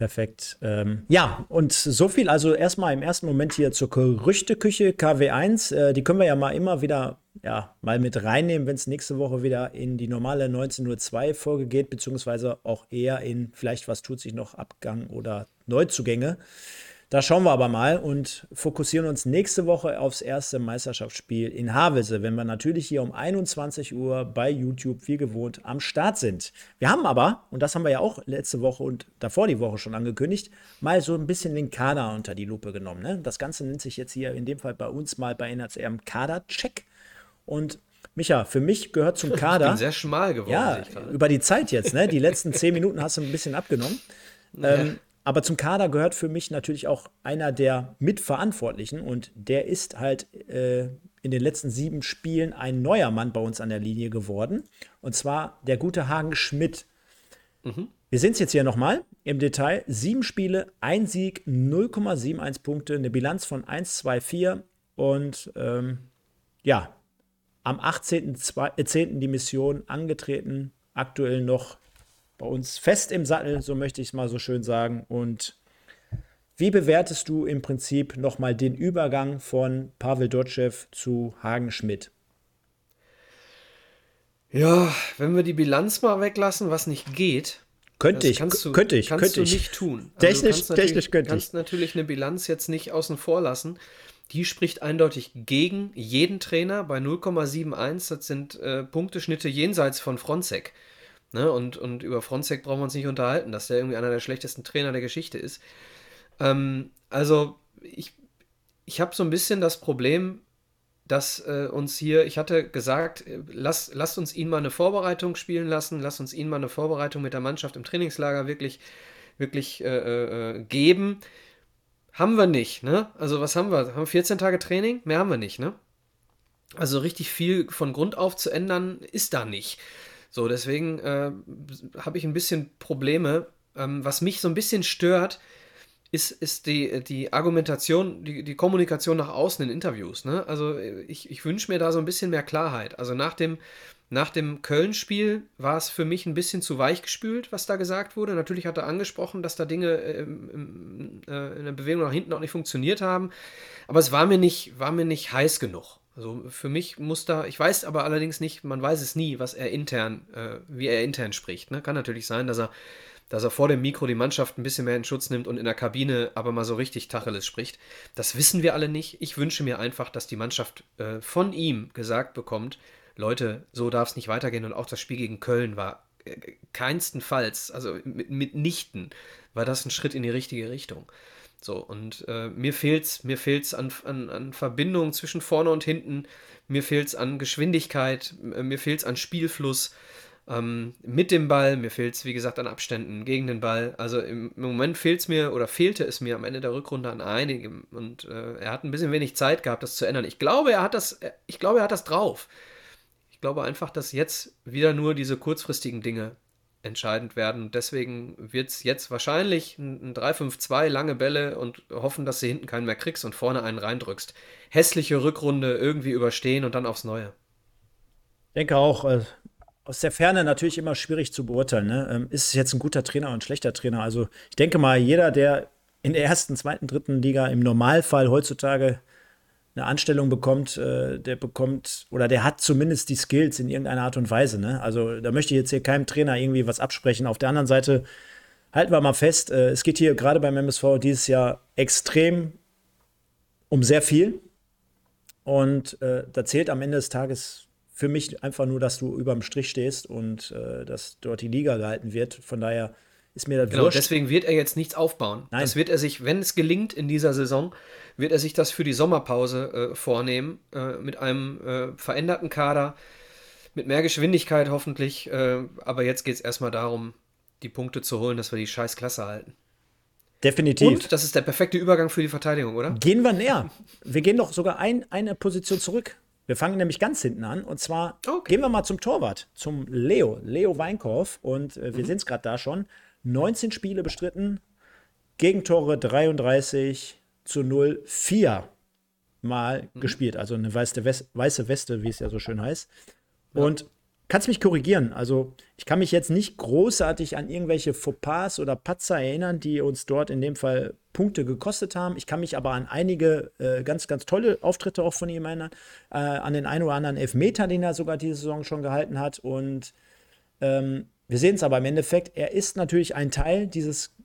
B: Perfekt. Ähm, ja, und so viel also erstmal im ersten Moment hier zur Gerüchteküche KW1. Äh, die können wir ja mal immer wieder ja, mal mit reinnehmen, wenn es nächste Woche wieder in die normale 19.02 Folge geht, beziehungsweise auch eher in vielleicht was tut sich noch Abgang oder Neuzugänge. Da schauen wir aber mal und fokussieren uns nächste Woche aufs erste Meisterschaftsspiel in Havelse, wenn wir natürlich hier um 21 Uhr bei YouTube wie gewohnt am Start sind. Wir haben aber, und das haben wir ja auch letzte Woche und davor die Woche schon angekündigt, mal so ein bisschen den Kader unter die Lupe genommen. Ne? Das Ganze nennt sich jetzt hier in dem Fall bei uns mal bei NHCM Kader-Check. Und Micha, für mich gehört zum Kader. Ich bin
C: sehr schmal geworden.
B: Ja, über die Zeit jetzt, ne? Die letzten zehn Minuten hast du ein bisschen abgenommen. Ähm, aber zum Kader gehört für mich natürlich auch einer der Mitverantwortlichen und der ist halt äh, in den letzten sieben Spielen ein neuer Mann bei uns an der Linie geworden. Und zwar der gute Hagen Schmidt. Mhm. Wir sehen es jetzt hier nochmal im Detail. Sieben Spiele, ein Sieg, 0,71 Punkte, eine Bilanz von 1,24 und ähm, ja, am 18.10. Äh, die Mission angetreten, aktuell noch bei uns fest im Sattel, so möchte ich es mal so schön sagen. Und wie bewertest du im Prinzip nochmal den Übergang von Pavel Dotschew zu Hagen Schmidt?
C: Ja, wenn wir die Bilanz mal weglassen, was nicht geht.
B: Könnte ich,
C: kannst du,
B: könnte ich,
C: kannst
B: könnte
C: du
B: ich.
C: nicht tun.
B: Also technisch, technisch könnte ich.
C: Du kannst natürlich eine Bilanz jetzt nicht außen vor lassen. Die spricht eindeutig gegen jeden Trainer bei 0,71. Das sind äh, Punkteschnitte jenseits von Fronzek. Ne? Und, und über Fronzek brauchen wir uns nicht unterhalten, dass der irgendwie einer der schlechtesten Trainer der Geschichte ist. Ähm, also, ich, ich habe so ein bisschen das Problem, dass äh, uns hier, ich hatte gesagt, äh, lass, lasst uns ihn mal eine Vorbereitung spielen lassen, lasst uns ihn mal eine Vorbereitung mit der Mannschaft im Trainingslager wirklich, wirklich äh, äh, geben. Haben wir nicht, ne? Also was haben wir? Haben wir 14 Tage Training? Mehr haben wir nicht, ne? Also richtig viel von Grund auf zu ändern ist da nicht. So, deswegen äh, habe ich ein bisschen Probleme. Ähm, was mich so ein bisschen stört, ist, ist die, die Argumentation, die, die Kommunikation nach außen in Interviews. Ne? Also ich, ich wünsche mir da so ein bisschen mehr Klarheit. Also nach dem, nach dem Köln-Spiel war es für mich ein bisschen zu weich gespült, was da gesagt wurde. Natürlich hat er angesprochen, dass da Dinge ähm, äh, in der Bewegung nach hinten auch nicht funktioniert haben. Aber es war mir nicht, war mir nicht heiß genug. Also für mich muss da, ich weiß aber allerdings nicht, man weiß es nie, was er intern, äh, wie er intern spricht. Ne? Kann natürlich sein, dass er, dass er vor dem Mikro die Mannschaft ein bisschen mehr in Schutz nimmt und in der Kabine aber mal so richtig Tacheles spricht. Das wissen wir alle nicht. Ich wünsche mir einfach, dass die Mannschaft äh, von ihm gesagt bekommt, Leute, so darf es nicht weitergehen. Und auch das Spiel gegen Köln war äh, keinstenfalls, also mitnichten, war das ein Schritt in die richtige Richtung. So, und äh, mir fehlt's, mir fehlt's an, an, an Verbindung zwischen vorne und hinten, mir fehlt's an Geschwindigkeit, äh, mir fehlt's an Spielfluss ähm, mit dem Ball, mir fehlt's, wie gesagt, an Abständen gegen den Ball. Also im, im Moment fehlt's mir oder fehlte es mir am Ende der Rückrunde an einigem und äh, er hat ein bisschen wenig Zeit gehabt, das zu ändern. Ich glaube, er hat das, ich glaube, er hat das drauf. Ich glaube einfach, dass jetzt wieder nur diese kurzfristigen Dinge entscheidend werden. Deswegen wird es jetzt wahrscheinlich ein 3-5-2, lange Bälle und hoffen, dass du hinten keinen mehr kriegst und vorne einen reindrückst. Hässliche Rückrunde irgendwie überstehen und dann aufs Neue.
B: Ich denke auch, äh, aus der Ferne natürlich immer schwierig zu beurteilen. Ne? Ähm, ist es jetzt ein guter Trainer oder ein schlechter Trainer? Also ich denke mal, jeder, der in der ersten, zweiten, dritten Liga im Normalfall heutzutage eine Anstellung bekommt, äh, der bekommt oder der hat zumindest die Skills in irgendeiner Art und Weise. Ne? Also da möchte ich jetzt hier keinem Trainer irgendwie was absprechen. Auf der anderen Seite halten wir mal fest, äh, es geht hier gerade beim MSV dieses Jahr extrem um sehr viel. Und äh, da zählt am Ende des Tages für mich einfach nur, dass du über dem Strich stehst und äh, dass dort die Liga gehalten wird. Von daher ist mir das
C: genau, wurscht. Deswegen wird er jetzt nichts aufbauen. Nein. Das wird er sich, wenn es gelingt in dieser Saison, wird er sich das für die Sommerpause äh, vornehmen, äh, mit einem äh, veränderten Kader, mit mehr Geschwindigkeit hoffentlich. Äh, aber jetzt geht es erstmal darum, die Punkte zu holen, dass wir die scheiß Klasse halten.
B: Definitiv.
C: Und das ist der perfekte Übergang für die Verteidigung, oder?
B: Gehen wir näher. Wir gehen doch sogar ein, eine Position zurück. Wir fangen nämlich ganz hinten an. Und zwar okay. gehen wir mal zum Torwart, zum Leo, Leo Weinkauf. Und äh, wir mhm. sind es gerade da schon. 19 Spiele bestritten, Gegentore 33 zu 0, 4 Mal mhm. gespielt. Also eine weiße, Weste, weiße Weste, wie es ja so schön heißt. Ja. Und kannst mich korrigieren. Also ich kann mich jetzt nicht großartig an irgendwelche Fauxpas oder Patzer erinnern, die uns dort in dem Fall Punkte gekostet haben. Ich kann mich aber an einige äh, ganz, ganz tolle Auftritte auch von ihm erinnern. Äh, an den einen oder anderen Elfmeter, den er sogar diese Saison schon gehalten hat. Und ähm, wir sehen es aber im Endeffekt, er ist natürlich ein Teil dieses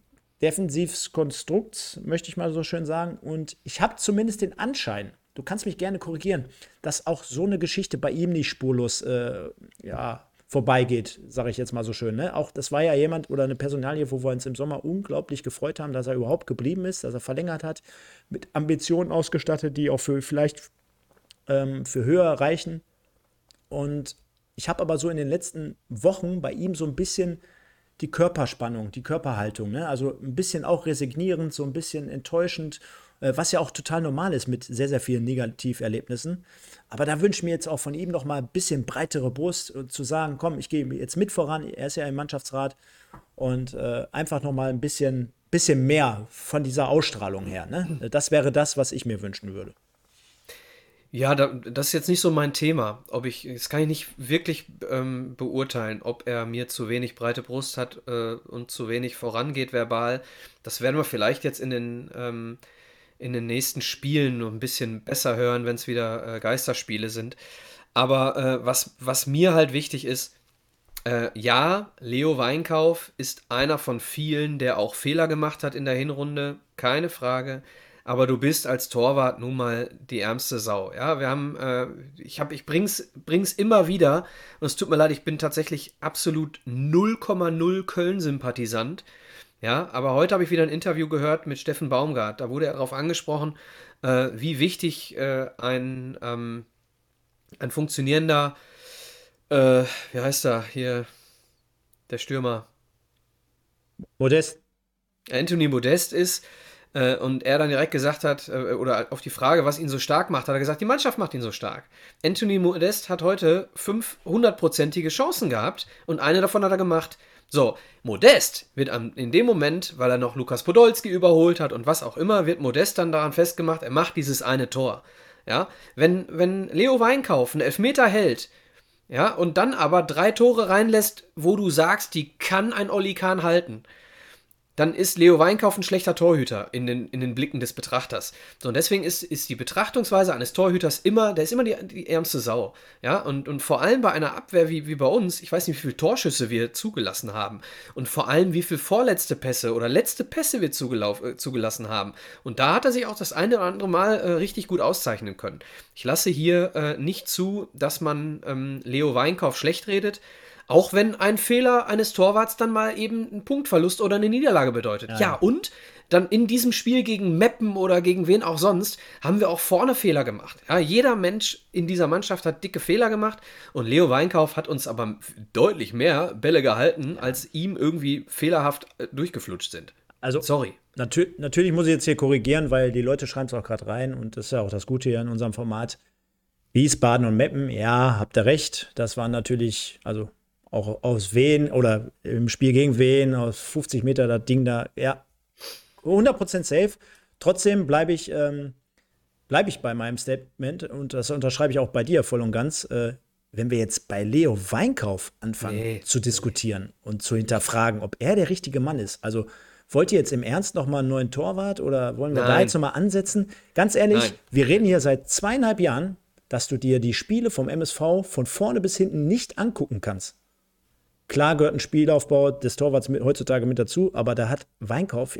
B: Defensivskonstrukts, möchte ich mal so schön sagen. Und ich habe zumindest den Anschein, du kannst mich gerne korrigieren, dass auch so eine Geschichte bei ihm nicht spurlos äh, ja, vorbeigeht, sage ich jetzt mal so schön. Ne? Auch das war ja jemand oder eine Personalie, wo wir uns im Sommer unglaublich gefreut haben, dass er überhaupt geblieben ist, dass er verlängert hat, mit Ambitionen ausgestattet, die auch für vielleicht ähm, für höher reichen. Und ich habe aber so in den letzten Wochen bei ihm so ein bisschen die Körperspannung, die Körperhaltung, ne? also ein bisschen auch resignierend, so ein bisschen enttäuschend, äh, was ja auch total normal ist mit sehr, sehr vielen Negativerlebnissen. Aber da wünsche ich mir jetzt auch von ihm noch mal ein bisschen breitere Brust, äh, zu sagen, komm, ich gehe jetzt mit voran, er ist ja im Mannschaftsrat und äh, einfach noch mal ein bisschen, bisschen mehr von dieser Ausstrahlung her. Ne? Das wäre das, was ich mir wünschen würde.
C: Ja, da, das ist jetzt nicht so mein Thema. Ob ich, das kann ich nicht wirklich ähm, beurteilen, ob er mir zu wenig breite Brust hat äh, und zu wenig vorangeht verbal. Das werden wir vielleicht jetzt in den, ähm, in den nächsten Spielen noch ein bisschen besser hören, wenn es wieder äh, Geisterspiele sind. Aber äh, was, was mir halt wichtig ist, äh, ja, Leo Weinkauf ist einer von vielen, der auch Fehler gemacht hat in der Hinrunde, keine Frage aber du bist als Torwart nun mal die ärmste Sau. Ja, wir haben, äh, ich habe, ich bring's, bring's immer wieder und es tut mir leid, ich bin tatsächlich absolut 0,0 Köln-Sympathisant. Ja, aber heute habe ich wieder ein Interview gehört mit Steffen Baumgart. Da wurde er darauf angesprochen, äh, wie wichtig äh, ein, ähm, ein funktionierender, äh, wie heißt er hier, der Stürmer?
B: Modest.
C: Anthony Modest ist äh, und er dann direkt gesagt hat, äh, oder auf die Frage, was ihn so stark macht, hat er gesagt, die Mannschaft macht ihn so stark. Anthony Modest hat heute fünf hundertprozentige Chancen gehabt und eine davon hat er gemacht. So, Modest wird in dem Moment, weil er noch Lukas Podolski überholt hat und was auch immer, wird Modest dann daran festgemacht, er macht dieses eine Tor. Ja, wenn, wenn Leo Weinkauf einen Elfmeter hält, ja, und dann aber drei Tore reinlässt, wo du sagst, die kann ein Olli Kahn halten, dann ist Leo Weinkauf ein schlechter Torhüter in den, in den Blicken des Betrachters. So, und deswegen ist, ist die Betrachtungsweise eines Torhüters immer, der ist immer die, die ärmste Sau. Ja, und, und vor allem bei einer Abwehr wie, wie bei uns, ich weiß nicht, wie viele Torschüsse wir zugelassen haben. Und vor allem, wie viele vorletzte Pässe oder letzte Pässe wir äh, zugelassen haben. Und da hat er sich auch das eine oder andere Mal äh, richtig gut auszeichnen können. Ich lasse hier äh, nicht zu, dass man ähm, Leo Weinkauf schlecht redet. Auch wenn ein Fehler eines Torwarts dann mal eben einen Punktverlust oder eine Niederlage bedeutet. Ja, ja und dann in diesem Spiel gegen Meppen oder gegen wen auch sonst, haben wir auch vorne Fehler gemacht. Ja, jeder Mensch in dieser Mannschaft hat dicke Fehler gemacht und Leo Weinkauf hat uns aber deutlich mehr Bälle gehalten, als ihm irgendwie fehlerhaft äh, durchgeflutscht sind.
B: Also, sorry. Natür natürlich muss ich jetzt hier korrigieren, weil die Leute schreiben es auch gerade rein und das ist ja auch das Gute hier in unserem Format Wiesbaden und Meppen, ja, habt ihr recht. Das waren natürlich, also auch aus Wien oder im Spiel gegen Wien aus 50 Meter das Ding da, ja, 100% safe. Trotzdem bleibe ich, ähm, bleib ich bei meinem Statement und das unterschreibe ich auch bei dir voll und ganz. Äh, wenn wir jetzt bei Leo Weinkauf anfangen nee, zu diskutieren und zu hinterfragen, ob er der richtige Mann ist, also wollt ihr jetzt im Ernst noch mal einen neuen Torwart oder wollen wir Nein. da jetzt noch mal ansetzen? Ganz ehrlich, Nein. wir reden hier seit zweieinhalb Jahren, dass du dir die Spiele vom MSV von vorne bis hinten nicht angucken kannst. Klar gehört ein Spielaufbau des Torwarts mit, heutzutage mit dazu, aber da hat Weinkauf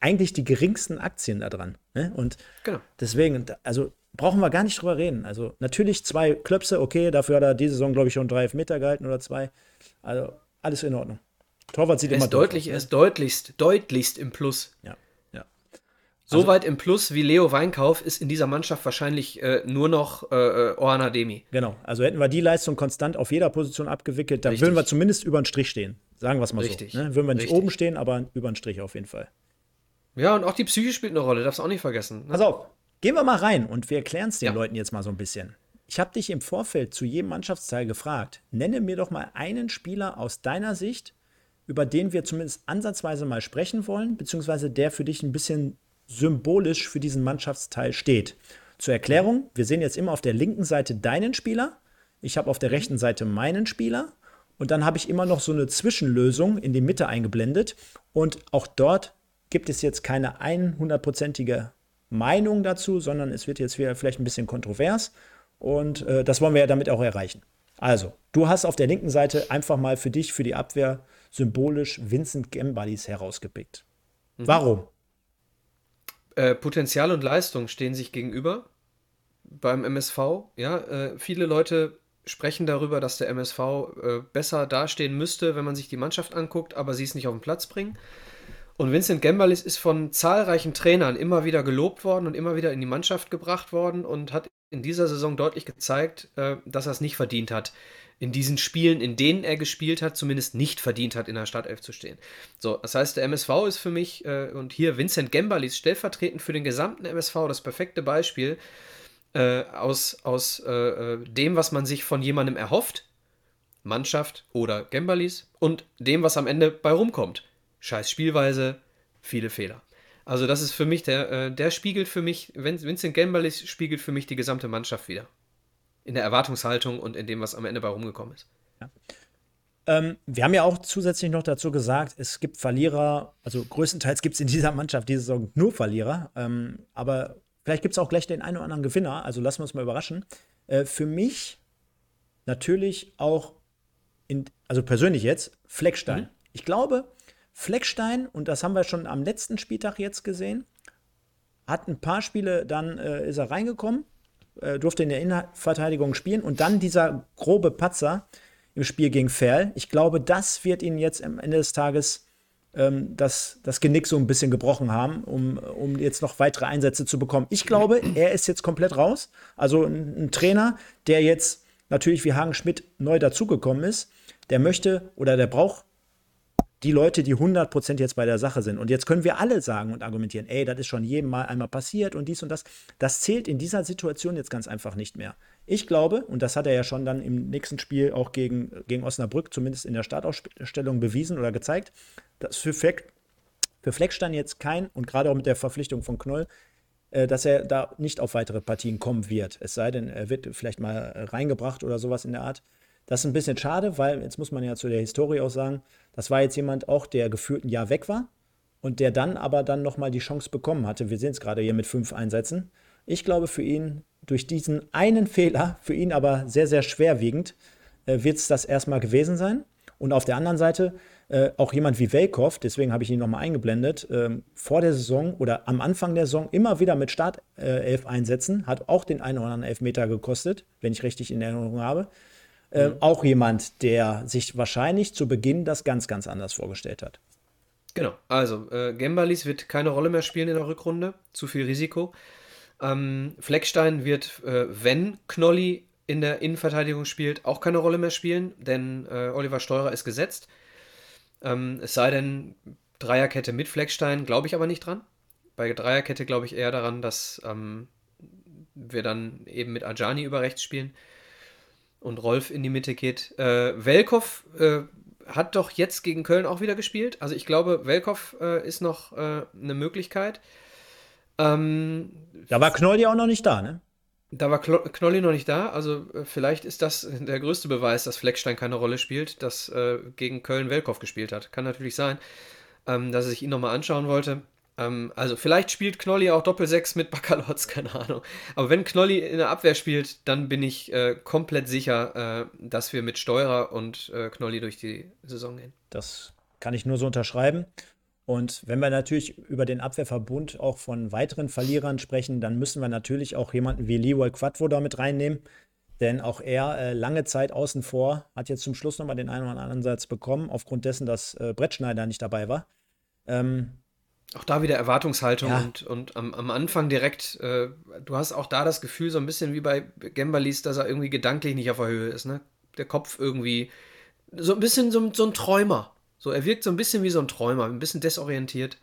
B: eigentlich die geringsten Aktien da dran. Ne? Und genau. deswegen, also brauchen wir gar nicht drüber reden. Also natürlich zwei Klöpse, okay, dafür hat er diese Saison, glaube ich, schon drei Meter gehalten oder zwei. Also alles in Ordnung.
C: Torwart sieht er immer deutlich, aus, ne? Er ist deutlichst, deutlichst im Plus.
B: Ja. Ja.
C: So also, weit im Plus wie Leo Weinkauf ist in dieser Mannschaft wahrscheinlich äh, nur noch äh, äh Orhan Ademi.
B: Genau. Also hätten wir die Leistung konstant auf jeder Position abgewickelt, dann Richtig. würden wir zumindest über den Strich stehen. Sagen wir es mal Richtig. so. Ne? Würden wir nicht Richtig. oben stehen, aber über den Strich auf jeden Fall.
C: Ja, und auch die Psyche spielt eine Rolle, darfst du auch nicht vergessen.
B: Ne? Pass auf, gehen wir mal rein und wir erklären es den ja. Leuten jetzt mal so ein bisschen. Ich habe dich im Vorfeld zu jedem Mannschaftsteil gefragt, nenne mir doch mal einen Spieler aus deiner Sicht, über den wir zumindest ansatzweise mal sprechen wollen, beziehungsweise der für dich ein bisschen symbolisch für diesen Mannschaftsteil steht. Zur Erklärung, wir sehen jetzt immer auf der linken Seite deinen Spieler, ich habe auf der rechten Seite meinen Spieler und dann habe ich immer noch so eine Zwischenlösung in die Mitte eingeblendet und auch dort gibt es jetzt keine 100%ige Meinung dazu, sondern es wird jetzt wieder vielleicht ein bisschen kontrovers und äh, das wollen wir ja damit auch erreichen. Also, du hast auf der linken Seite einfach mal für dich, für die Abwehr, symbolisch Vincent Gembalis herausgepickt. Mhm. Warum?
C: Äh, Potenzial und Leistung stehen sich gegenüber beim MSV. Ja, äh, viele Leute sprechen darüber, dass der MSV äh, besser dastehen müsste, wenn man sich die Mannschaft anguckt, aber sie es nicht auf den Platz bringen. Und Vincent Gembalis ist von zahlreichen Trainern immer wieder gelobt worden und immer wieder in die Mannschaft gebracht worden und hat in dieser Saison deutlich gezeigt, äh, dass er es nicht verdient hat, in diesen Spielen, in denen er gespielt hat, zumindest nicht verdient hat, in der Startelf zu stehen. So, das heißt, der MSV ist für mich äh, und hier Vincent Gembalis stellvertretend für den gesamten MSV das perfekte Beispiel äh, aus, aus äh, äh, dem, was man sich von jemandem erhofft, Mannschaft oder Gembalis, und dem, was am Ende bei rumkommt scheiß Spielweise, viele Fehler. Also das ist für mich, der, äh, der spiegelt für mich, Vincent Gembalis spiegelt für mich die gesamte Mannschaft wieder. In der Erwartungshaltung und in dem, was am Ende bei rumgekommen ist.
B: Ja. Ähm, wir haben ja auch zusätzlich noch dazu gesagt, es gibt Verlierer, also größtenteils gibt es in dieser Mannschaft diese Saison nur Verlierer, ähm, aber vielleicht gibt es auch gleich den einen oder anderen Gewinner, also lassen wir uns mal überraschen. Äh, für mich natürlich auch, in, also persönlich jetzt, Fleckstein. Mhm. Ich glaube, Fleckstein, und das haben wir schon am letzten Spieltag jetzt gesehen, hat ein paar Spiele, dann äh, ist er reingekommen, äh, durfte in der Innenverteidigung spielen und dann dieser grobe Patzer im Spiel gegen Ferl. Ich glaube, das wird ihn jetzt am Ende des Tages ähm, das, das Genick so ein bisschen gebrochen haben, um, um jetzt noch weitere Einsätze zu bekommen. Ich glaube, er ist jetzt komplett raus. Also ein, ein Trainer, der jetzt natürlich wie Hagen Schmidt neu dazugekommen ist, der möchte oder der braucht die Leute, die 100% jetzt bei der Sache sind. Und jetzt können wir alle sagen und argumentieren, ey, das ist schon jedem Mal einmal passiert und dies und das. Das zählt in dieser Situation jetzt ganz einfach nicht mehr. Ich glaube, und das hat er ja schon dann im nächsten Spiel auch gegen, gegen Osnabrück, zumindest in der Startausstellung bewiesen oder gezeigt, dass für, Fleck, für Fleckstein jetzt kein, und gerade auch mit der Verpflichtung von Knoll, äh, dass er da nicht auf weitere Partien kommen wird. Es sei denn, er wird vielleicht mal reingebracht oder sowas in der Art. Das ist ein bisschen schade, weil jetzt muss man ja zu der Historie auch sagen, das war jetzt jemand auch, der gefühlt ein Jahr weg war und der dann aber dann nochmal die Chance bekommen hatte. Wir sehen es gerade hier mit fünf Einsätzen. Ich glaube, für ihn durch diesen einen Fehler, für ihn aber sehr, sehr schwerwiegend, äh, wird es das erstmal gewesen sein. Und auf der anderen Seite äh, auch jemand wie Welkow, deswegen habe ich ihn nochmal eingeblendet, äh, vor der Saison oder am Anfang der Saison immer wieder mit Startelf einsetzen, hat auch den einen oder anderen Elfmeter gekostet, wenn ich richtig in Erinnerung habe. Äh, mhm. Auch jemand, der sich wahrscheinlich zu Beginn das ganz, ganz anders vorgestellt hat.
C: Genau, also äh, Gembalis wird keine Rolle mehr spielen in der Rückrunde, zu viel Risiko. Ähm, Fleckstein wird, äh, wenn Knolli in der Innenverteidigung spielt, auch keine Rolle mehr spielen, denn äh, Oliver Steurer ist gesetzt. Ähm, es sei denn, Dreierkette mit Fleckstein, glaube ich aber nicht dran. Bei Dreierkette glaube ich eher daran, dass ähm, wir dann eben mit Ajani über rechts spielen und Rolf in die Mitte geht. Äh, Welkow äh, hat doch jetzt gegen Köln auch wieder gespielt. Also ich glaube, Welkow äh, ist noch äh, eine Möglichkeit.
B: Ähm, da war Knolli auch noch nicht da, ne?
C: Da war Knolli noch nicht da, also äh, vielleicht ist das der größte Beweis, dass Fleckstein keine Rolle spielt, dass äh, gegen Köln Welkow gespielt hat. Kann natürlich sein, ähm, dass er sich ihn nochmal anschauen wollte. Ähm, also vielleicht spielt Knolli auch Doppelsechs mit Bakalotz, keine Ahnung. Aber wenn Knolli in der Abwehr spielt, dann bin ich äh, komplett sicher, äh, dass wir mit Steurer und äh, Knolli durch die Saison gehen.
B: Das kann ich nur so unterschreiben. Und wenn wir natürlich über den Abwehrverbund auch von weiteren Verlierern sprechen, dann müssen wir natürlich auch jemanden wie Leroy Quadvo da mit reinnehmen. Denn auch er äh, lange Zeit außen vor, hat jetzt zum Schluss nochmal den einen oder anderen Ansatz bekommen, aufgrund dessen, dass äh, Brettschneider nicht dabei war. Ähm,
C: auch da wieder Erwartungshaltung ja. und, und am, am Anfang direkt, äh, du hast auch da das Gefühl, so ein bisschen wie bei Gembalis, dass er irgendwie gedanklich nicht auf der Höhe ist, ne? Der Kopf irgendwie, so ein bisschen so, so ein Träumer. So, er wirkt so ein bisschen wie so ein Träumer, ein bisschen desorientiert.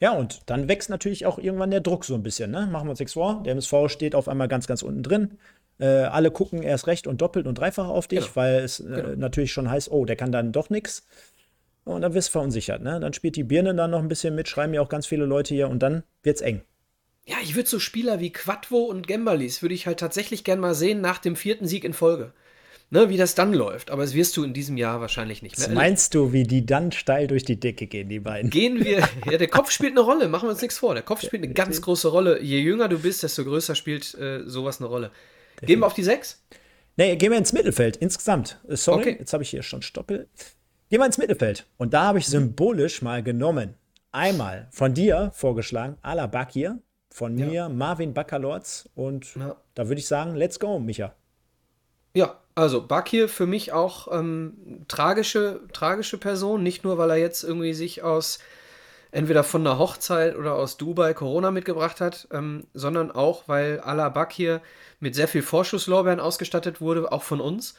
B: Ja, und dann wächst natürlich auch irgendwann der Druck so ein bisschen. Ne? Machen wir uns nichts vor. Der MSV steht auf einmal ganz, ganz unten drin. Äh, alle gucken erst recht und doppelt und dreifach auf dich, genau. weil es äh, genau. natürlich schon heißt, oh, der kann dann doch nichts. Und dann wirst du verunsichert. Ne? Dann spielt die Birne dann noch ein bisschen mit, schreiben ja auch ganz viele Leute hier und dann wird's eng.
C: Ja, ich würde so Spieler wie Quadvo und Gembalis würde ich halt tatsächlich gern mal sehen nach dem vierten Sieg in Folge ne, wie das dann läuft. Aber das wirst du in diesem Jahr wahrscheinlich nicht
B: mehr. Was meinst du, wie die dann steil durch die Decke gehen, die beiden?
C: Gehen wir. Ja, der Kopf spielt eine Rolle, machen wir uns nichts vor. Der Kopf spielt eine ganz große Rolle. Je jünger du bist, desto größer spielt äh, sowas eine Rolle. Gehen wir auf die 6?
B: Nee, gehen wir ins Mittelfeld insgesamt. Äh, sorry, okay. jetzt habe ich hier schon Stoppel. Gehen wir ins Mittelfeld. Und da habe ich symbolisch mal genommen. Einmal von dir vorgeschlagen, Ala Bakir, von mir ja. Marvin Bakalorz. Und ja. da würde ich sagen, let's go, Micha.
C: Ja, also Bakir für mich auch ähm, tragische, tragische Person, nicht nur, weil er jetzt irgendwie sich aus entweder von einer Hochzeit oder aus Dubai Corona mitgebracht hat, ähm, sondern auch, weil Allah Bakir mit sehr viel Vorschusslorbeeren ausgestattet wurde, auch von uns.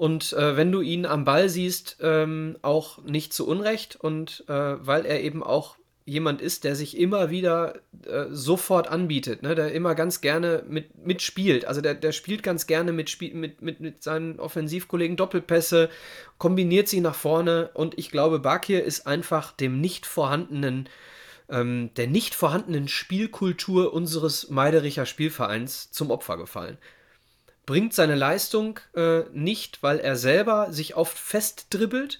C: Und äh, wenn du ihn am Ball siehst, ähm, auch nicht zu Unrecht und äh, weil er eben auch jemand ist, der sich immer wieder äh, sofort anbietet, ne? der immer ganz gerne mit, mitspielt. Also der, der spielt ganz gerne mit, mit, mit, mit seinen Offensivkollegen Doppelpässe, kombiniert sie nach vorne und ich glaube, Bakir ist einfach dem nicht vorhandenen, ähm, der nicht vorhandenen Spielkultur unseres Meidericher Spielvereins zum Opfer gefallen. Bringt seine Leistung äh, nicht, weil er selber sich oft festdribbelt,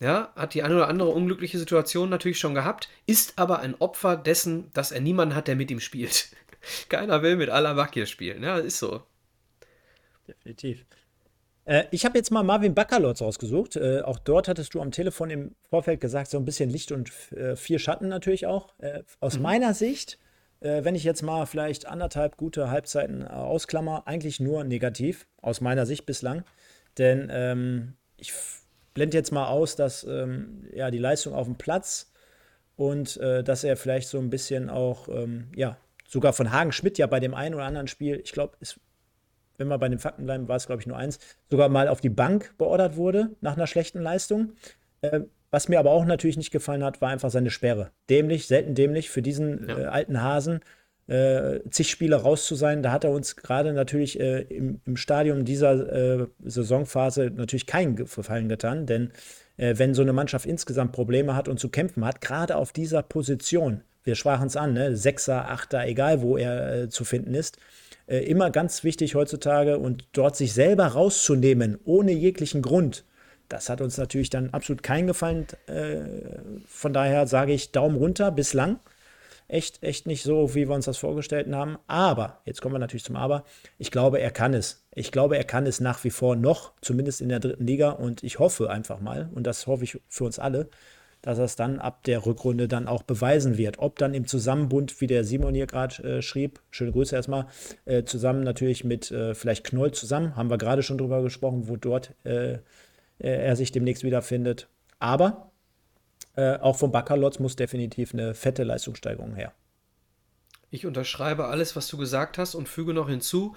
C: ja, hat die eine oder andere unglückliche Situation natürlich schon gehabt, ist aber ein Opfer dessen, dass er niemanden hat, der mit ihm spielt. Keiner will mit Alabakir spielen, ja, ist so.
B: Definitiv. Äh, ich habe jetzt mal Marvin Bakalotz rausgesucht. Äh, auch dort hattest du am Telefon im Vorfeld gesagt, so ein bisschen Licht und äh, vier Schatten natürlich auch. Äh, aus mhm. meiner Sicht, äh, wenn ich jetzt mal vielleicht anderthalb gute Halbzeiten äh, ausklammer, eigentlich nur negativ, aus meiner Sicht bislang. Denn ähm, ich blende jetzt mal aus, dass ähm, ja, die Leistung auf dem Platz und äh, dass er vielleicht so ein bisschen auch, ähm, ja, sogar von Hagen Schmidt ja bei dem einen oder anderen Spiel, ich glaube, wenn wir bei den Fakten bleiben, war es, glaube ich, nur eins, sogar mal auf die Bank beordert wurde nach einer schlechten Leistung. Äh, was mir aber auch natürlich nicht gefallen hat, war einfach seine Sperre. Dämlich, selten dämlich für diesen ja. äh, alten Hasen äh, zig Spiele raus zu sein. Da hat er uns gerade natürlich äh, im, im Stadium dieser äh, Saisonphase natürlich keinen Gefallen getan, denn äh, wenn so eine Mannschaft insgesamt Probleme hat und zu kämpfen hat, gerade auf dieser Position, wir sprachen es an, ne? Sechser, Achter, egal wo er äh, zu finden ist, immer ganz wichtig heutzutage und dort sich selber rauszunehmen, ohne jeglichen Grund. Das hat uns natürlich dann absolut keinen gefallen. von daher sage ich Daumen runter bislang echt, echt nicht so, wie wir uns das vorgestellt haben. Aber, jetzt kommen wir natürlich zum Aber, ich glaube, er kann es. Ich glaube, er kann es nach wie vor noch, zumindest in der dritten Liga. Und ich hoffe einfach mal, und das hoffe ich für uns alle, dass er es dann ab der Rückrunde dann auch beweisen wird. Ob dann im Zusammenbund, wie der Simon hier gerade äh, schrieb, schöne Grüße erstmal, äh, zusammen natürlich mit äh, vielleicht Knoll zusammen, haben wir gerade schon drüber gesprochen, wo dort äh, er sich demnächst wiederfindet. Aber äh, auch vom Baccalotz muss definitiv eine fette Leistungssteigerung her.
C: Ich unterschreibe alles, was du gesagt hast und füge noch hinzu,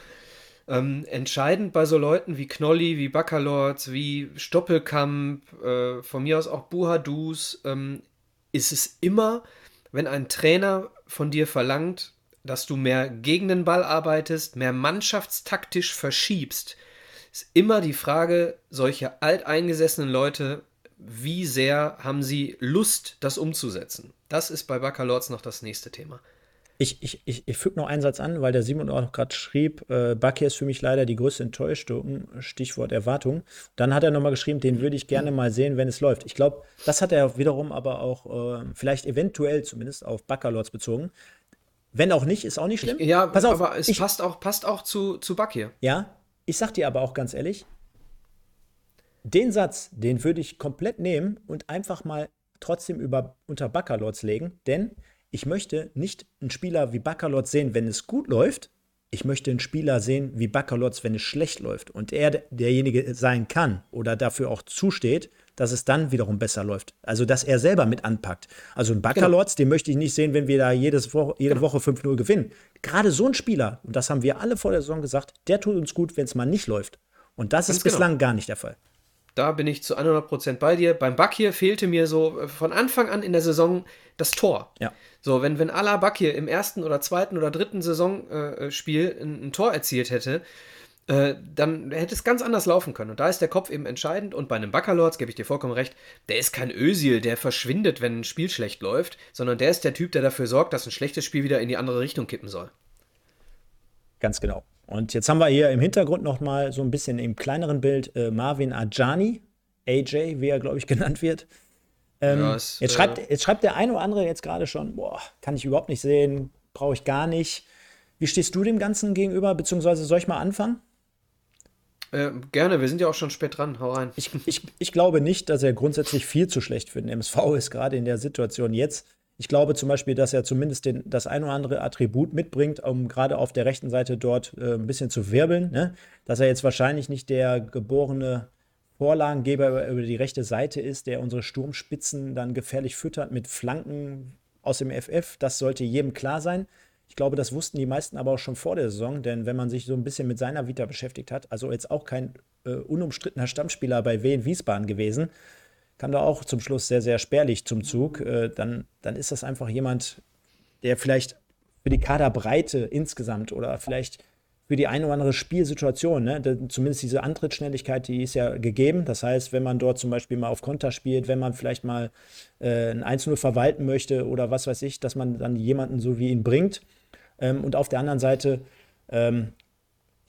C: ähm, entscheidend bei so Leuten wie Knolli, wie Baccalords, wie Stoppelkamp, äh, von mir aus auch Buhadus, ähm, ist es immer, wenn ein Trainer von dir verlangt, dass du mehr gegen den Ball arbeitest, mehr mannschaftstaktisch verschiebst, ist immer die Frage, solche alteingesessenen Leute, wie sehr haben sie Lust, das umzusetzen? Das ist bei Baccalords noch das nächste Thema.
B: Ich, ich, ich, ich füge noch einen Satz an, weil der Simon auch gerade schrieb, äh, Bakir ist für mich leider die größte Enttäuschung, Stichwort Erwartung. Dann hat er nochmal geschrieben, den würde ich gerne mal sehen, wenn es läuft. Ich glaube, das hat er wiederum aber auch äh, vielleicht eventuell zumindest auf Baccalords bezogen. Wenn auch nicht, ist auch nicht schlimm.
C: Ich, ja, Pass auf, aber es passt auch, passt auch zu, zu Bakir.
B: Ja, ich sag dir aber auch ganz ehrlich, den Satz, den würde ich komplett nehmen und einfach mal trotzdem über, unter Baccalords legen, denn ich möchte nicht einen Spieler wie Baccalords sehen, wenn es gut läuft. Ich möchte einen Spieler sehen wie Baccalords, wenn es schlecht läuft. Und er derjenige sein kann oder dafür auch zusteht, dass es dann wiederum besser läuft. Also, dass er selber mit anpackt. Also, ein Baccalords, genau. den möchte ich nicht sehen, wenn wir da jedes Wo jede genau. Woche 5-0 gewinnen. Gerade so ein Spieler, und das haben wir alle vor der Saison gesagt, der tut uns gut, wenn es mal nicht läuft. Und das Ganz ist bislang genau. gar nicht der Fall.
C: Da bin ich zu 100% bei dir. Beim Bakir fehlte mir so äh, von Anfang an in der Saison das Tor.
B: Ja.
C: So, wenn, wenn Ala Bakir im ersten oder zweiten oder dritten Saisonspiel äh, ein, ein, Tor erzielt hätte, äh, dann hätte es ganz anders laufen können. Und da ist der Kopf eben entscheidend. Und bei einem Baccalords, gebe ich dir vollkommen recht, der ist kein Ösil, der verschwindet, wenn ein Spiel schlecht läuft, sondern der ist der Typ, der dafür sorgt, dass ein schlechtes Spiel wieder in die andere Richtung kippen soll.
B: Ganz genau. Und jetzt haben wir hier im Hintergrund noch mal so ein bisschen im kleineren Bild äh, Marvin Ajani, AJ, wie er, glaube ich, genannt wird. Ähm, ja, es, jetzt, schreibt, äh, jetzt schreibt der eine oder andere jetzt gerade schon, boah, kann ich überhaupt nicht sehen, brauche ich gar nicht. Wie stehst du dem Ganzen gegenüber, beziehungsweise soll ich mal anfangen?
C: Äh, gerne, wir sind ja auch schon spät dran, hau rein.
B: Ich, ich, ich glaube nicht, dass er grundsätzlich viel zu schlecht für den MSV ist, gerade in der Situation jetzt. Ich glaube zum Beispiel, dass er zumindest den, das ein oder andere Attribut mitbringt, um gerade auf der rechten Seite dort äh, ein bisschen zu wirbeln. Ne? Dass er jetzt wahrscheinlich nicht der geborene Vorlagengeber über, die rechte Seite ist, der unsere Sturmspitzen dann gefährlich füttert mit Flanken aus dem FF. Das sollte jedem klar sein. Ich glaube, das wussten die meisten aber auch schon vor der Saison, denn wenn man sich so ein bisschen mit seiner Vita beschäftigt hat, also jetzt auch kein äh, unumstrittener Stammspieler bei Wien Wiesbaden gewesen, kam da auch zum Schluss sehr, sehr spärlich zum Zug. Äh, dann, dann ist das einfach jemand, der vielleicht für die Kaderbreite insgesamt oder vielleicht für die eine oder andere Spielsituation, ne? zumindest diese Antrittsschnelligkeit, die ist ja gegeben. Das heißt, wenn man dort zum Beispiel mal auf Konter spielt, wenn man vielleicht mal äh, ein 1-0 verwalten möchte oder was weiß ich, dass man dann jemanden so wie ihn bringt. Ähm, und auf der anderen Seite, ähm,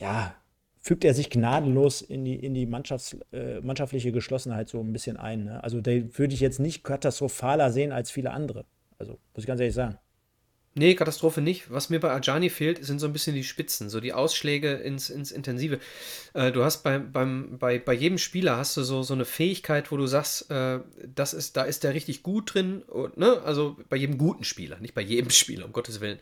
B: ja, fügt er sich gnadenlos in die, in die Mannschafts-, äh, mannschaftliche Geschlossenheit so ein bisschen ein. Ne? Also den würde ich jetzt nicht katastrophaler sehen als viele andere. Also muss ich ganz ehrlich sagen.
C: Nee, Katastrophe nicht. Was mir bei Ajani fehlt, sind so ein bisschen die Spitzen, so die Ausschläge ins, ins Intensive. Äh, du hast bei, beim, bei, bei jedem Spieler hast du so, so eine Fähigkeit, wo du sagst, äh, das ist, da ist der richtig gut drin. Und, ne? Also bei jedem guten Spieler, nicht bei jedem Spieler, um Gottes Willen.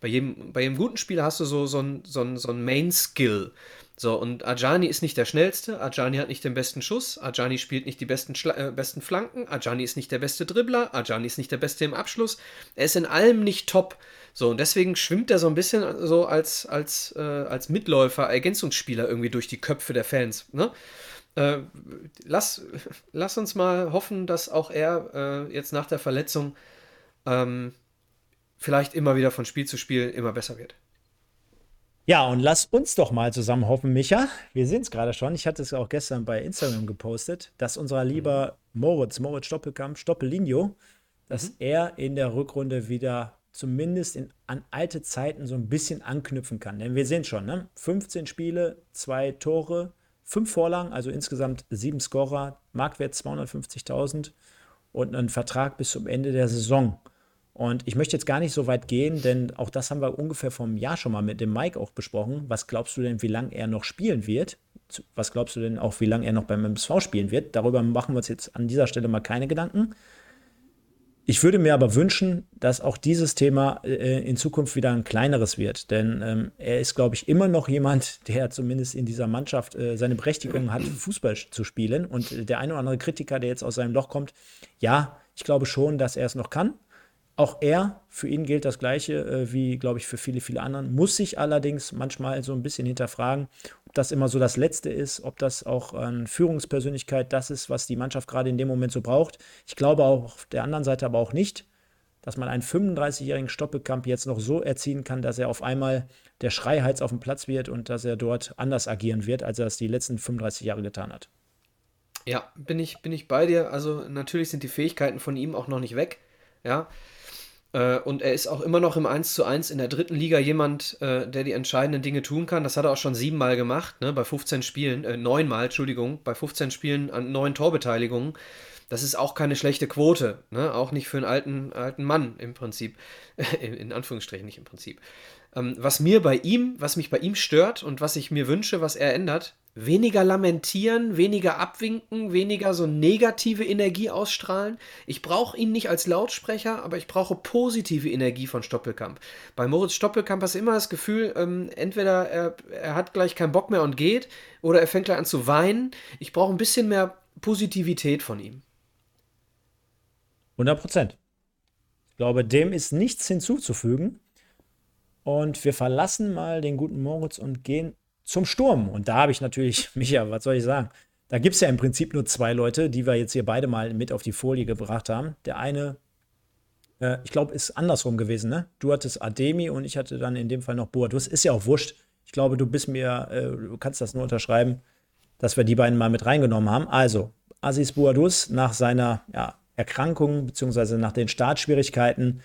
C: Bei jedem, bei jedem guten Spieler hast du so, so ein, so ein, so ein Main-Skill. So, und Ajani ist nicht der schnellste, Ajani hat nicht den besten Schuss, Ajani spielt nicht die besten, Schla äh, besten Flanken, Ajani ist nicht der beste Dribbler, Ajani ist nicht der beste im Abschluss. Er ist in allem nicht top. So, und deswegen schwimmt er so ein bisschen so als, als, äh, als Mitläufer, Ergänzungsspieler irgendwie durch die Köpfe der Fans. Ne? Äh, lass, lass uns mal hoffen, dass auch er äh, jetzt nach der Verletzung ähm, vielleicht immer wieder von Spiel zu Spiel immer besser wird.
B: Ja, und lass uns doch mal zusammen hoffen, Micha. Wir sehen es gerade schon. Ich hatte es auch gestern bei Instagram gepostet, dass unser lieber Moritz, Moritz Stoppelkamp, Stoppelinho, dass mhm. er in der Rückrunde wieder zumindest in, an alte Zeiten so ein bisschen anknüpfen kann. Denn wir sehen schon, ne? 15 Spiele, zwei Tore, fünf Vorlagen, also insgesamt sieben Scorer, Marktwert 250.000 und einen Vertrag bis zum Ende der Saison. Und ich möchte jetzt gar nicht so weit gehen, denn auch das haben wir ungefähr vom Jahr schon mal mit dem Mike auch besprochen. Was glaubst du denn, wie lange er noch spielen wird? Was glaubst du denn auch, wie lange er noch beim MSV spielen wird? Darüber machen wir uns jetzt an dieser Stelle mal keine Gedanken. Ich würde mir aber wünschen, dass auch dieses Thema äh, in Zukunft wieder ein kleineres wird, denn ähm, er ist, glaube ich, immer noch jemand, der zumindest in dieser Mannschaft äh, seine Berechtigung hat, Fußball zu spielen. Und der eine oder andere Kritiker, der jetzt aus seinem Loch kommt, ja, ich glaube schon, dass er es noch kann. Auch er, für ihn gilt das Gleiche äh, wie, glaube ich, für viele, viele anderen, muss sich allerdings manchmal so ein bisschen hinterfragen, ob das immer so das Letzte ist, ob das auch an Führungspersönlichkeit das ist, was die Mannschaft gerade in dem Moment so braucht. Ich glaube auch auf der anderen Seite aber auch nicht, dass man einen 35-jährigen Stoppelkamp jetzt noch so erziehen kann, dass er auf einmal der Schreihals auf dem Platz wird und dass er dort anders agieren wird, als er es die letzten 35 Jahre getan hat.
C: Ja, bin ich, bin ich bei dir. Also natürlich sind die Fähigkeiten von ihm auch noch nicht weg. Ja. Äh, und er ist auch immer noch im 1 zu 1 in der dritten Liga jemand, äh, der die entscheidenden Dinge tun kann. Das hat er auch schon siebenmal gemacht, ne, bei 15 Spielen, äh, neunmal, Entschuldigung, bei 15 Spielen an neun Torbeteiligungen. Das ist auch keine schlechte Quote, ne? auch nicht für einen alten, alten Mann im Prinzip. in Anführungsstrichen nicht im Prinzip. Ähm, was mir bei ihm, was mich bei ihm stört und was ich mir wünsche, was er ändert, weniger lamentieren, weniger abwinken, weniger so negative Energie ausstrahlen. Ich brauche ihn nicht als Lautsprecher, aber ich brauche positive Energie von Stoppelkamp. Bei Moritz Stoppelkamp hast du immer das Gefühl, ähm, entweder er, er hat gleich keinen Bock mehr und geht, oder er fängt gleich an zu weinen. Ich brauche ein bisschen mehr Positivität von ihm.
B: 100 Prozent. Ich glaube, dem ist nichts hinzuzufügen. Und wir verlassen mal den guten Moritz und gehen zum Sturm. Und da habe ich natürlich, Micha, was soll ich sagen? Da gibt es ja im Prinzip nur zwei Leute, die wir jetzt hier beide mal mit auf die Folie gebracht haben. Der eine, äh, ich glaube, ist andersrum gewesen, ne? Du hattest Ademi und ich hatte dann in dem Fall noch Boadus. Ist ja auch wurscht. Ich glaube, du bist mir, äh, du kannst das nur unterschreiben, dass wir die beiden mal mit reingenommen haben. Also, Aziz Boadus nach seiner ja, Erkrankung beziehungsweise nach den Startschwierigkeiten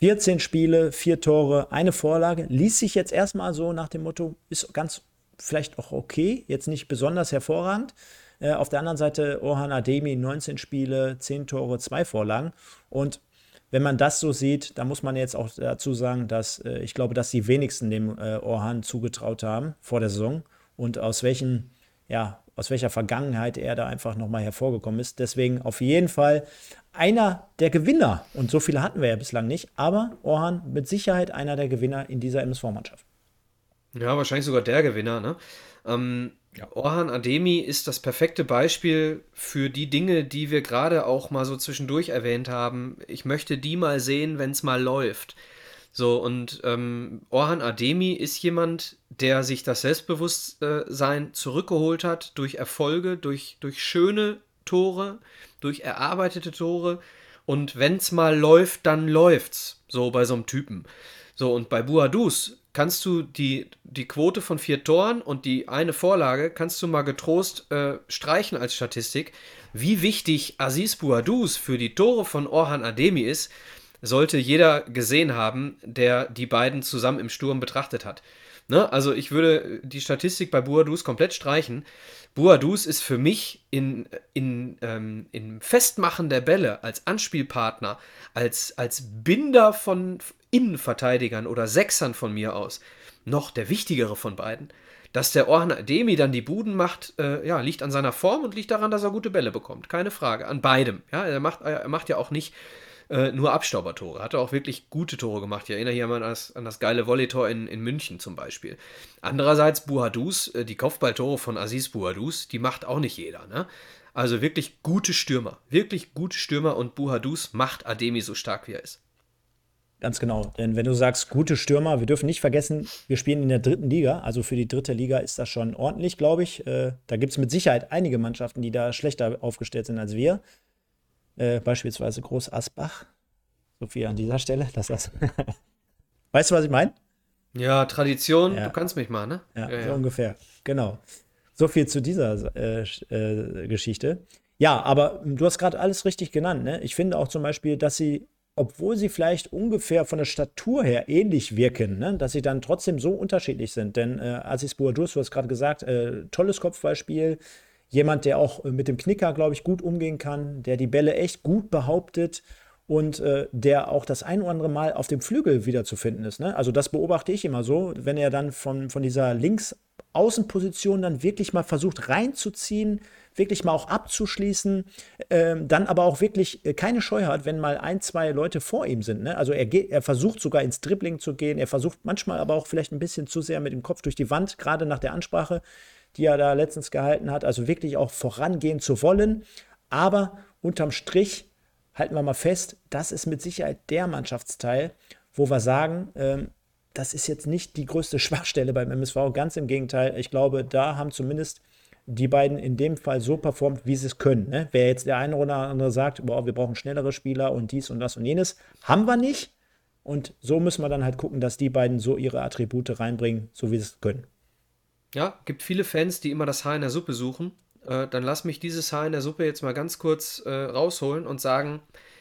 B: 14 Spiele, vier Tore, eine Vorlage. Ließ sich jetzt erstmal so nach dem Motto, ist ganz vielleicht auch okay, jetzt nicht besonders hervorragend. Äh, auf der anderen Seite Orhan Ademi, 19 Spiele, 10 Tore, 2 Vorlagen. Und wenn man das so sieht, dann muss man jetzt auch dazu sagen, dass äh, ich glaube, dass die wenigsten dem äh, Orhan zugetraut haben vor der Saison und aus welchen, ja, aus welcher Vergangenheit er da einfach nochmal hervorgekommen ist. Deswegen auf jeden Fall einer der Gewinner. Und so viele hatten wir ja bislang nicht, aber Orhan mit Sicherheit einer der Gewinner in dieser MSV-Mannschaft.
C: Ja, wahrscheinlich sogar der Gewinner, ne? Ähm, ja. Orhan Ademi ist das perfekte Beispiel für die Dinge, die wir gerade auch mal so zwischendurch erwähnt haben. Ich möchte die mal sehen, wenn es mal läuft. So, und ähm, Orhan Ademi ist jemand, der sich das Selbstbewusstsein zurückgeholt hat durch Erfolge, durch, durch schöne Tore, durch erarbeitete Tore. Und wenn es mal läuft, dann läuft's. So bei so einem Typen. So, und bei Buadus kannst du die, die Quote von vier Toren und die eine Vorlage kannst du mal getrost äh, streichen als Statistik. Wie wichtig Aziz Bouadouz für die Tore von Orhan Ademi ist, sollte jeder gesehen haben, der die beiden zusammen im Sturm betrachtet hat. Ne? Also ich würde die Statistik bei Bouadouz komplett streichen. Bouadouz ist für mich in, in, ähm, im Festmachen der Bälle als Anspielpartner, als, als Binder von Innenverteidigern oder Sechsern von mir aus noch der wichtigere von beiden. Dass der Orhan Ademi dann die Buden macht, äh, ja, liegt an seiner Form und liegt daran, dass er gute Bälle bekommt. Keine Frage. An beidem. Ja, er macht, er macht ja auch nicht äh, nur Abstaubertore. Hat er auch wirklich gute Tore gemacht. Ich erinnere hier mal an das, an das geile Volleytor in, in München zum Beispiel. Andererseits Buhadus, äh, die Kopfballtore von Aziz Buhadus, die macht auch nicht jeder. Ne? Also wirklich gute Stürmer. Wirklich gute Stürmer und Buhadus macht Ademi so stark, wie er ist.
B: Ganz genau. Denn wenn du sagst, gute Stürmer, wir dürfen nicht vergessen, wir spielen in der dritten Liga. Also für die dritte Liga ist das schon ordentlich, glaube ich. Äh, da gibt es mit Sicherheit einige Mannschaften, die da schlechter aufgestellt sind als wir. Äh, beispielsweise Groß Asbach. So viel an dieser Stelle. Lass das. weißt du, was ich meine?
C: Ja, Tradition, ja. du kannst mich mal, ne?
B: Ja, ja so ja. ungefähr. Genau. So viel zu dieser äh, äh, Geschichte. Ja, aber du hast gerade alles richtig genannt. Ne? Ich finde auch zum Beispiel, dass sie obwohl sie vielleicht ungefähr von der Statur her ähnlich wirken, ne, dass sie dann trotzdem so unterschiedlich sind. Denn äh, Aziz Bouadouz, du hast gerade gesagt, äh, tolles Kopfballspiel, jemand, der auch äh, mit dem Knicker, glaube ich, gut umgehen kann, der die Bälle echt gut behauptet und äh, der auch das ein oder andere Mal auf dem Flügel wiederzufinden ist. Ne? Also das beobachte ich immer so, wenn er dann von, von dieser Links-Außenposition dann wirklich mal versucht reinzuziehen, wirklich mal auch abzuschließen, ähm, dann aber auch wirklich äh, keine Scheu hat, wenn mal ein, zwei Leute vor ihm sind. Ne? Also er, geht, er versucht sogar ins Dribbling zu gehen, er versucht manchmal aber auch vielleicht ein bisschen zu sehr mit dem Kopf durch die Wand, gerade nach der Ansprache, die er da letztens gehalten hat, also wirklich auch vorangehen zu wollen. Aber unterm Strich halten wir mal fest, das ist mit Sicherheit der Mannschaftsteil, wo wir sagen, ähm, das ist jetzt nicht die größte Schwachstelle beim MSV, ganz im Gegenteil. Ich glaube, da haben zumindest die beiden in dem Fall so performt, wie sie es können. Ne? Wer jetzt der eine oder andere sagt, boah, wir brauchen schnellere Spieler und dies und das und jenes, haben wir nicht. Und so müssen wir dann halt gucken, dass die beiden so ihre Attribute reinbringen, so wie sie es können.
C: Ja, gibt viele Fans, die immer das Haar in der Suppe suchen. Äh, dann lass mich dieses Haar in der Suppe jetzt mal ganz kurz äh, rausholen und sagen,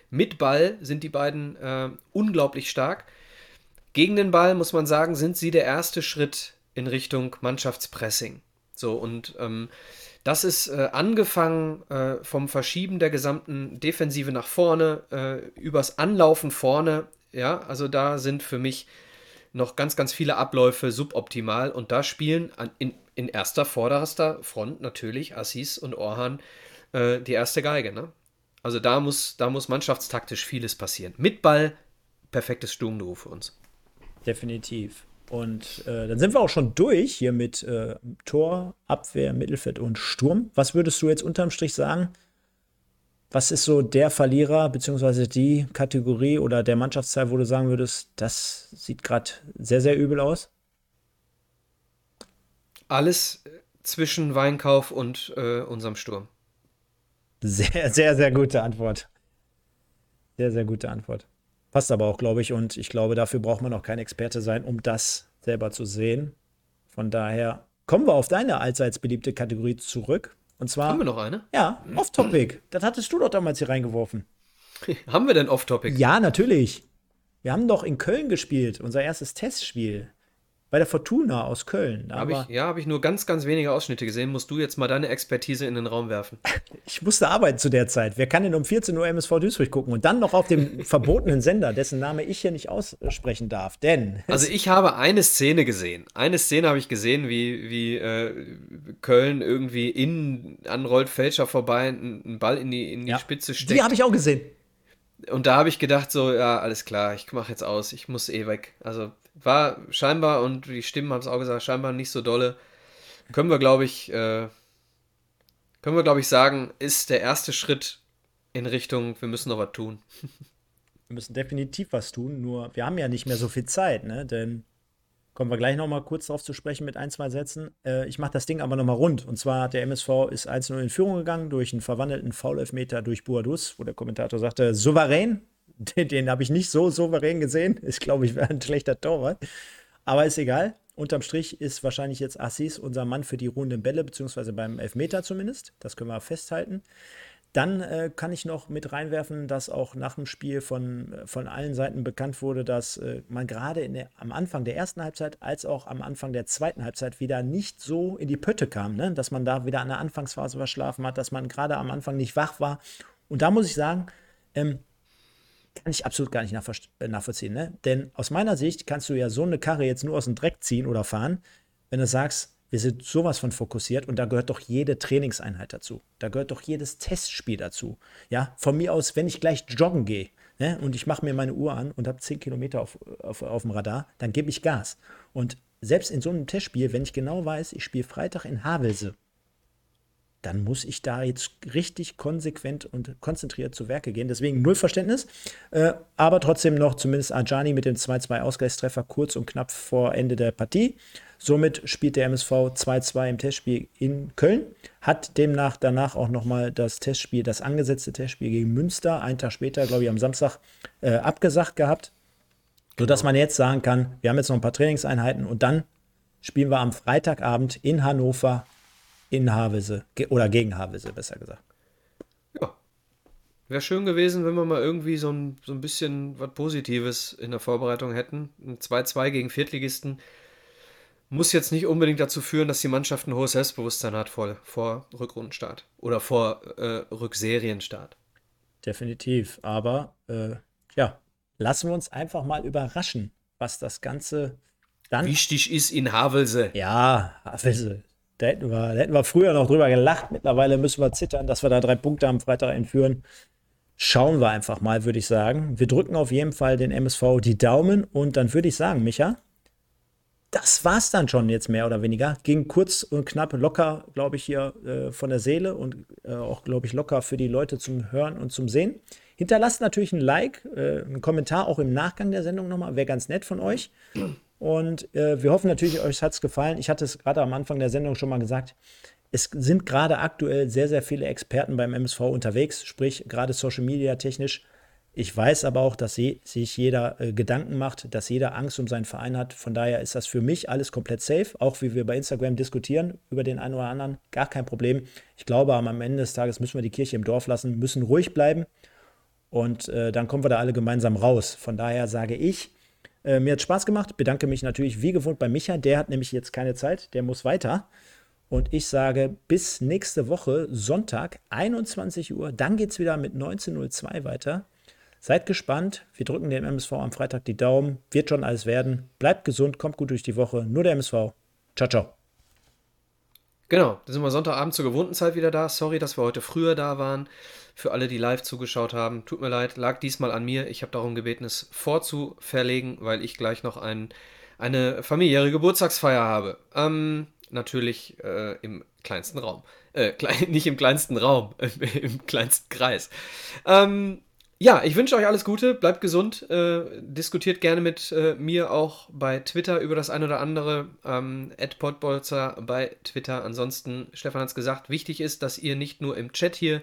C: mit Ball sind die beiden äh, unglaublich stark. Gegen den Ball, muss man sagen, sind sie der erste Schritt in Richtung Mannschaftspressing. So, und ähm, das ist äh, angefangen äh, vom Verschieben der gesamten Defensive nach vorne, äh, übers Anlaufen vorne. Ja, also da sind für mich noch ganz, ganz viele Abläufe suboptimal und da spielen an, in, in erster, vorderster Front natürlich Assis und Orhan äh, die erste Geige. Ne? Also da muss, da muss mannschaftstaktisch vieles passieren. Mit Ball, perfektes Sturmduo für uns.
B: Definitiv. Und äh, dann sind wir auch schon durch hier mit äh, Tor, Abwehr, Mittelfeld und Sturm. Was würdest du jetzt unterm Strich sagen? Was ist so der Verlierer, beziehungsweise die Kategorie oder der Mannschaftsteil, wo du sagen würdest, das sieht gerade sehr, sehr übel aus?
C: Alles zwischen Weinkauf und äh, unserem Sturm.
B: Sehr, sehr, sehr gute Antwort. Sehr, sehr gute Antwort. Passt aber auch, glaube ich. Und ich glaube, dafür braucht man auch kein Experte sein, um das selber zu sehen. Von daher kommen wir auf deine allseits beliebte Kategorie zurück. Und zwar.
C: Haben wir noch eine?
B: Ja, Off-Topic. Das hattest du doch damals hier reingeworfen.
C: haben wir denn Off-Topic?
B: Ja, natürlich. Wir haben doch in Köln gespielt, unser erstes Testspiel bei der Fortuna aus Köln.
C: Hab ich, ja, habe ich nur ganz, ganz wenige Ausschnitte gesehen. Musst du jetzt mal deine Expertise in den Raum werfen?
B: Ich musste arbeiten zu der Zeit. Wer kann denn um 14 Uhr MSV Duisburg gucken und dann noch auf dem verbotenen Sender, dessen Name ich hier nicht aussprechen darf? Denn.
C: Also, ich habe eine Szene gesehen. Eine Szene habe ich gesehen, wie, wie äh, Köln irgendwie innen anrollt, Fälscher vorbei, einen Ball in die, in die ja, Spitze steckt.
B: Die habe ich auch gesehen.
C: Und da habe ich gedacht, so, ja, alles klar, ich mache jetzt aus, ich muss eh weg. Also war scheinbar, und die Stimmen haben es auch gesagt, scheinbar nicht so dolle. Können wir, glaube ich, äh, können wir, glaube ich, sagen, ist der erste Schritt in Richtung, wir müssen noch was tun.
B: Wir müssen definitiv was tun, nur wir haben ja nicht mehr so viel Zeit, ne? Denn kommen wir gleich noch mal kurz darauf zu sprechen mit ein, zwei Sätzen. Äh, ich mache das Ding aber noch mal rund. Und zwar hat der MSV ist 1-0 in Führung gegangen durch einen verwandelten Foul-Elfmeter durch Buadus, wo der Kommentator sagte, souverän, den, den habe ich nicht so souverän gesehen. Ist, glaube ich, ein schlechter Torwart. Aber ist egal. Unterm Strich ist wahrscheinlich jetzt Assis unser Mann für die ruhenden Bälle, beziehungsweise beim Elfmeter zumindest. Das können wir festhalten. Dann äh, kann ich noch mit reinwerfen, dass auch nach dem Spiel von, von allen Seiten bekannt wurde, dass äh, man gerade am Anfang der ersten Halbzeit als auch am Anfang der zweiten Halbzeit wieder nicht so in die Pötte kam, ne? dass man da wieder an der Anfangsphase verschlafen hat, dass man gerade am Anfang nicht wach war. Und da muss ich sagen, ähm, kann ich absolut gar nicht äh, nachvollziehen. Ne? Denn aus meiner Sicht kannst du ja so eine Karre jetzt nur aus dem Dreck ziehen oder fahren, wenn du sagst, wir sind sowas von fokussiert und da gehört doch jede Trainingseinheit dazu. Da gehört doch jedes Testspiel dazu. Ja, von mir aus, wenn ich gleich joggen gehe ne, und ich mache mir meine Uhr an und habe 10 Kilometer auf, auf, auf dem Radar, dann gebe ich Gas. Und selbst in so einem Testspiel, wenn ich genau weiß, ich spiele Freitag in Havelse, dann muss ich da jetzt richtig konsequent und konzentriert zu Werke gehen. Deswegen null Verständnis. Äh, aber trotzdem noch zumindest Ajani mit dem 2-2 Ausgleichstreffer kurz und knapp vor Ende der Partie. Somit spielt der MSV 2-2 im Testspiel in Köln. Hat demnach danach auch nochmal das Testspiel, das angesetzte Testspiel gegen Münster, einen Tag später, glaube ich, am Samstag, äh, abgesagt gehabt. Sodass genau. man jetzt sagen kann, wir haben jetzt noch ein paar Trainingseinheiten und dann spielen wir am Freitagabend in Hannover in Havelse oder gegen Havelse, besser gesagt.
C: Ja. Wäre schön gewesen, wenn wir mal irgendwie so ein, so ein bisschen was Positives in der Vorbereitung hätten. Ein 2-2 gegen Viertligisten muss jetzt nicht unbedingt dazu führen, dass die Mannschaft ein hohes Selbstbewusstsein hat vor, vor Rückrundenstart oder vor äh, Rückserienstart.
B: Definitiv. Aber äh, ja, lassen wir uns einfach mal überraschen, was das Ganze dann.
C: Wichtig ist in Havelse.
B: Ja, Havelse. Da hätten, wir, da hätten wir früher noch drüber gelacht. Mittlerweile müssen wir zittern, dass wir da drei Punkte am Freitag entführen. Schauen wir einfach mal, würde ich sagen. Wir drücken auf jeden Fall den MSV die Daumen und dann würde ich sagen, Micha, das war's dann schon jetzt mehr oder weniger. Ging kurz und knapp locker, glaube ich, hier äh, von der Seele und äh, auch, glaube ich, locker für die Leute zum Hören und zum Sehen. Hinterlasst natürlich ein Like, äh, einen Kommentar auch im Nachgang der Sendung nochmal, wäre ganz nett von euch. Und äh, wir hoffen natürlich, euch hat es gefallen. Ich hatte es gerade am Anfang der Sendung schon mal gesagt. es sind gerade aktuell sehr, sehr viele Experten beim MSV unterwegs, sprich gerade Social Media technisch. Ich weiß aber auch, dass sich jeder äh, Gedanken macht, dass jeder Angst um seinen Verein hat. Von daher ist das für mich alles komplett safe, auch wie wir bei Instagram diskutieren über den einen oder anderen. Gar kein Problem. Ich glaube, am Ende des Tages müssen wir die Kirche im Dorf lassen, müssen ruhig bleiben und äh, dann kommen wir da alle gemeinsam raus. Von daher sage ich, äh, mir hat Spaß gemacht. Bedanke mich natürlich wie gewohnt bei Micha. Der hat nämlich jetzt keine Zeit, der muss weiter. Und ich sage bis nächste Woche, Sonntag, 21 Uhr. Dann geht es wieder mit 19.02 weiter. Seid gespannt. Wir drücken dem MSV am Freitag die Daumen. Wird schon alles werden. Bleibt gesund, kommt gut durch die Woche. Nur der MSV. Ciao, ciao.
C: Genau, da sind wir Sonntagabend zur gewohnten Zeit wieder da. Sorry, dass wir heute früher da waren. Für alle, die live zugeschaut haben, tut mir leid, lag diesmal an mir. Ich habe darum gebeten, es vorzuverlegen, weil ich gleich noch ein, eine familiäre Geburtstagsfeier habe. Ähm, natürlich äh, im kleinsten Raum. Äh, klein, nicht im kleinsten Raum, im, im kleinsten Kreis. Ähm, ja, ich wünsche euch alles Gute, bleibt gesund, äh, diskutiert gerne mit äh, mir auch bei Twitter über das ein oder andere, ähm, Podbolzer bei Twitter. Ansonsten, Stefan hat es gesagt, wichtig ist, dass ihr nicht nur im Chat hier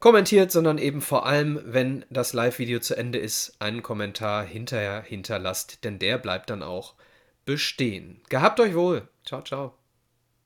C: kommentiert, sondern eben vor allem, wenn das Live-Video zu Ende ist, einen Kommentar hinterher hinterlasst, denn der bleibt dann auch bestehen. Gehabt euch wohl. Ciao, ciao.